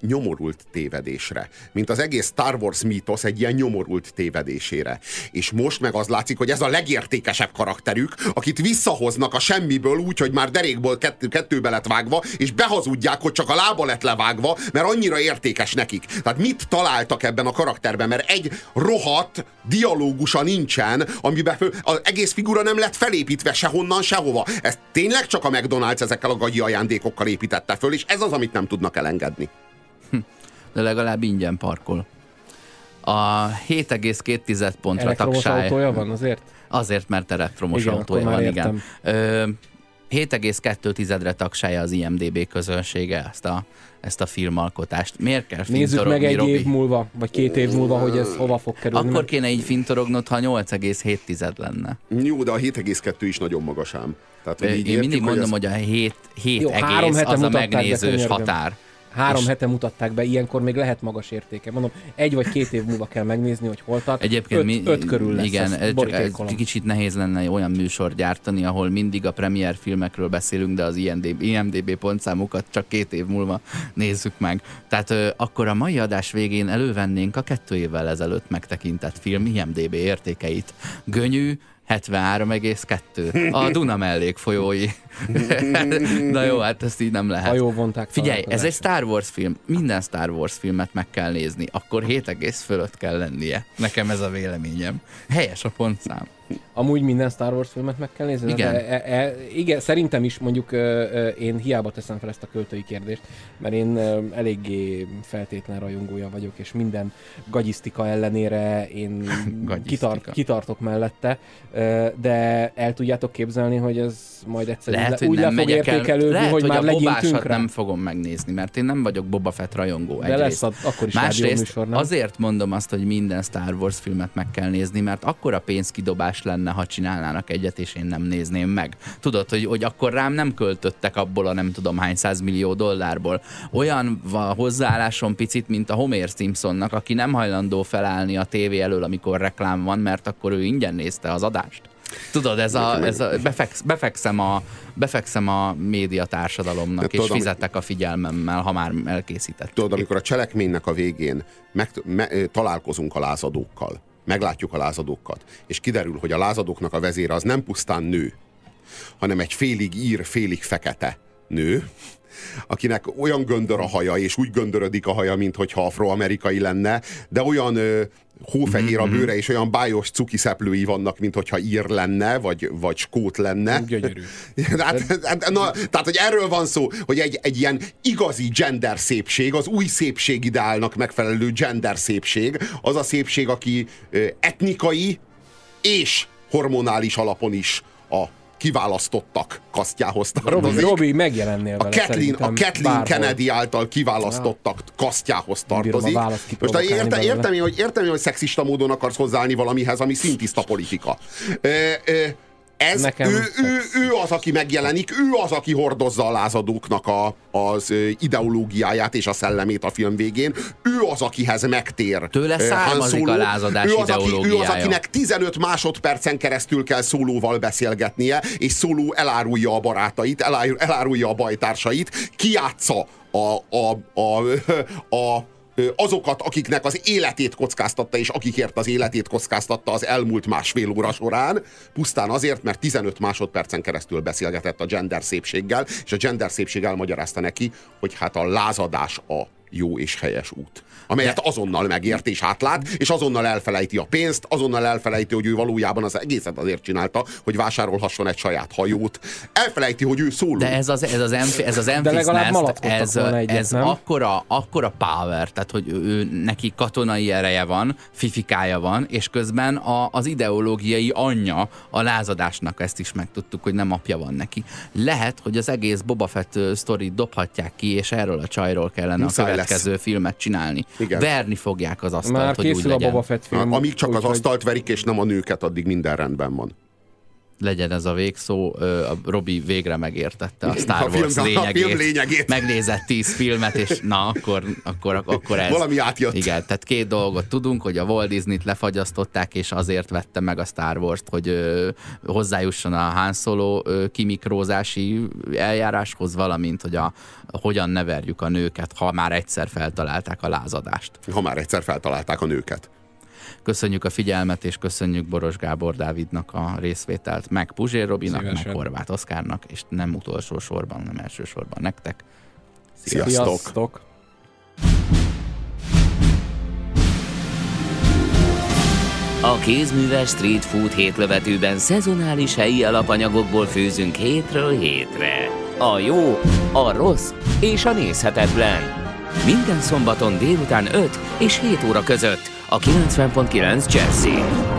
nyomorult tévedésre. Mint az egész Star Wars mítosz egy ilyen nyomorult tévedésére. És most meg az látszik, hogy ez a legértékesebb karakterük, akit visszahoznak a semmiből úgy, hogy már derékból kettő, kettőbe lett vágva, és behazudják, hogy csak a lába lett levágva, mert annyira értékes nekik. Tehát mit találtak ebben a karakterben? Mert egy rohadt dialógusa nincsen, amiben föl, az egész figura nem lett felépítve sehonnan, sehova. Ez tényleg csak a McDonald's ezekkel a gagyi ajándékokkal építette föl, és ez az, amit nem tudnak elengedni de legalább ingyen parkol. A 7,2 pontra elektromos tagsáj... autója van azért? Azért, mert elektromos igen, autója van, igen. Ö, 7,2-re tagsálja az IMDB közönsége ezt a, ezt a filmalkotást. Miért kell Nézzük meg egy Robi? év múlva, vagy két év múlva, hogy ez hova fog kerülni. Akkor kéne így fintorognod, ha 8,7 lenne. Jó, de a 7,2 is nagyon magas ám. Tehát, hogy Én értjük, mindig mondom, hogy, ez... hogy a 7, 7 Jó, egész az a megnézős határ Három és... hete mutatták be, ilyenkor még lehet magas értéke. Mondom, egy vagy két év múlva kell megnézni, hogy hol tart. Egyébként öt, mi, öt körül lesz. Igen, csak kicsit nehéz lenne olyan műsor gyártani, ahol mindig a premier filmekről beszélünk, de az IMDB, IMDB pontszámokat csak két év múlva nézzük meg. Tehát ö, akkor a mai adás végén elővennénk a kettő évvel ezelőtt megtekintett film IMDB értékeit. Gönyű, 73,2. A Duna mellék folyói. [laughs] Na jó, hát ezt így nem lehet. Hajó vonták. Figyelj, ez egy Star Wars film. Minden Star Wars filmet meg kell nézni. Akkor 7 egész fölött kell lennie. Nekem ez a véleményem. Helyes a pontszám. Amúgy minden Star Wars filmet meg kell nézni? Igen. E, e, e, igen, szerintem is mondjuk ö, én hiába teszem fel ezt a költői kérdést, mert én ö, eléggé feltétlen rajongója vagyok, és minden gagyisztika ellenére én [laughs] kitart, kitartok mellette, ö, de el tudjátok képzelni, hogy ez majd egyszer lehet, le, úgy le fog értékelődni, lehet, hogy, hogy már legyintünk rá. nem fogom megnézni, mert én nem vagyok Boba Fett rajongó. De lesz a, akkor is Másrészt műsor, nem? azért mondom azt, hogy minden Star Wars filmet meg kell nézni, mert akkor a pénzkidobás más lenne, ha csinálnának egyet, és én nem nézném meg. Tudod, hogy, hogy akkor rám nem költöttek abból a nem tudom hány millió dollárból. Olyan a hozzáállásom picit, mint a Homer Simpsonnak, aki nem hajlandó felállni a tévé elől, amikor reklám van, mert akkor ő ingyen nézte az adást. Tudod, ez a, ez a befeksz, befekszem, a, befekszem a média társadalomnak, De és tudod, fizettek a figyelmemmel, ha már elkészített. Tudod, amikor a cselekménynek a végén meg, me, találkozunk a lázadókkal, meglátjuk a lázadókat, és kiderül, hogy a lázadóknak a vezére az nem pusztán nő, hanem egy félig ír, félig fekete nő, akinek olyan göndör a haja, és úgy göndörödik a haja, mintha afroamerikai lenne, de olyan ö, hófehér a mhm, bőre, és olyan bájos cuki szeplői vannak, mint hogyha ír lenne, vagy, vagy skót lenne. Gyönyörű. [laughs] hát, hát, na, tehát, hogy erről van szó, hogy egy, egy ilyen igazi gender szépség, az új szépség ideálnak megfelelő gender szépség, az a szépség, aki etnikai és hormonális alapon is a kiválasztottak kasztjához tartozik. Robi, Robi megjelennél a Kathleen, a Kathleen Kennedy által kiválasztottak kasztjához tartozik. Most értem, értem, hogy, értem, hogy szexista módon akarsz hozzáállni valamihez, ami szintiszta politika. Ö, ö, ez Nekem ő, ő, ő az, aki megjelenik, ő az, aki hordozza a lázadóknak a, az ideológiáját és a szellemét a film végén. Ő az, akihez megtér Tőle származik a lázadás ő az, aki, ő az, akinek 15 másodpercen keresztül kell szólóval beszélgetnie, és szóló elárulja a barátait, elárulja a bajtársait, kiátsza a, a, a, [laughs] a, a azokat, akiknek az életét kockáztatta, és akikért az életét kockáztatta az elmúlt másfél óra során, pusztán azért, mert 15 másodpercen keresztül beszélgetett a gender szépséggel, és a gender szépség elmagyarázta neki, hogy hát a lázadás a jó és helyes út amelyet azonnal megért és átlát, és azonnal elfelejti a pénzt, azonnal elfelejti, hogy ő valójában az egészet azért csinálta, hogy vásárolhasson egy saját hajót. Elfelejti, hogy ő szóló. De ez az, ez az, enf, ez az ez, ez, egyet, ez akkora, akkora power, tehát hogy ő, neki katonai ereje van, fifikája van, és közben a, az ideológiai anyja a lázadásnak ezt is megtudtuk, hogy nem apja van neki. Lehet, hogy az egész Boba Fett sztorit dobhatják ki, és erről a csajról kellene Muszáj a következő lesz. filmet csinálni. Igen. Verni fogják az asztalt, Már hogy úgy legyen. a Boba Fett film. Amíg csak az asztalt verik, és nem a nőket, addig minden rendben van legyen ez a végszó, a Robi végre megértette a Star a Wars film, lényegét, a film lényegét. Megnézett tíz filmet, és na, akkor, akkor, akkor ez. Valami átjött. Igen, tehát két dolgot tudunk, hogy a Walt Disney-t lefagyasztották, és azért vette meg a Star Wars-t, hogy ö, hozzájusson a Han Solo ö, kimikrózási eljáráshoz, valamint, hogy a, hogyan neverjük a nőket, ha már egyszer feltalálták a lázadást. Ha már egyszer feltalálták a nőket. Köszönjük a figyelmet, és köszönjük Boros Gábor Dávidnak a részvételt, meg Puzsér Robinak, Szívesen. meg Horváth Oszkárnak, és nem utolsó sorban, nem elsősorban nektek. Sziasztok! Sziasztok. A kézműves street food hétlövetőben szezonális helyi alapanyagokból főzünk hétről hétre. A jó, a rossz és a nézhetetlen. Minden szombaton délután 5 és 7 óra között a 90.9 Jazzy.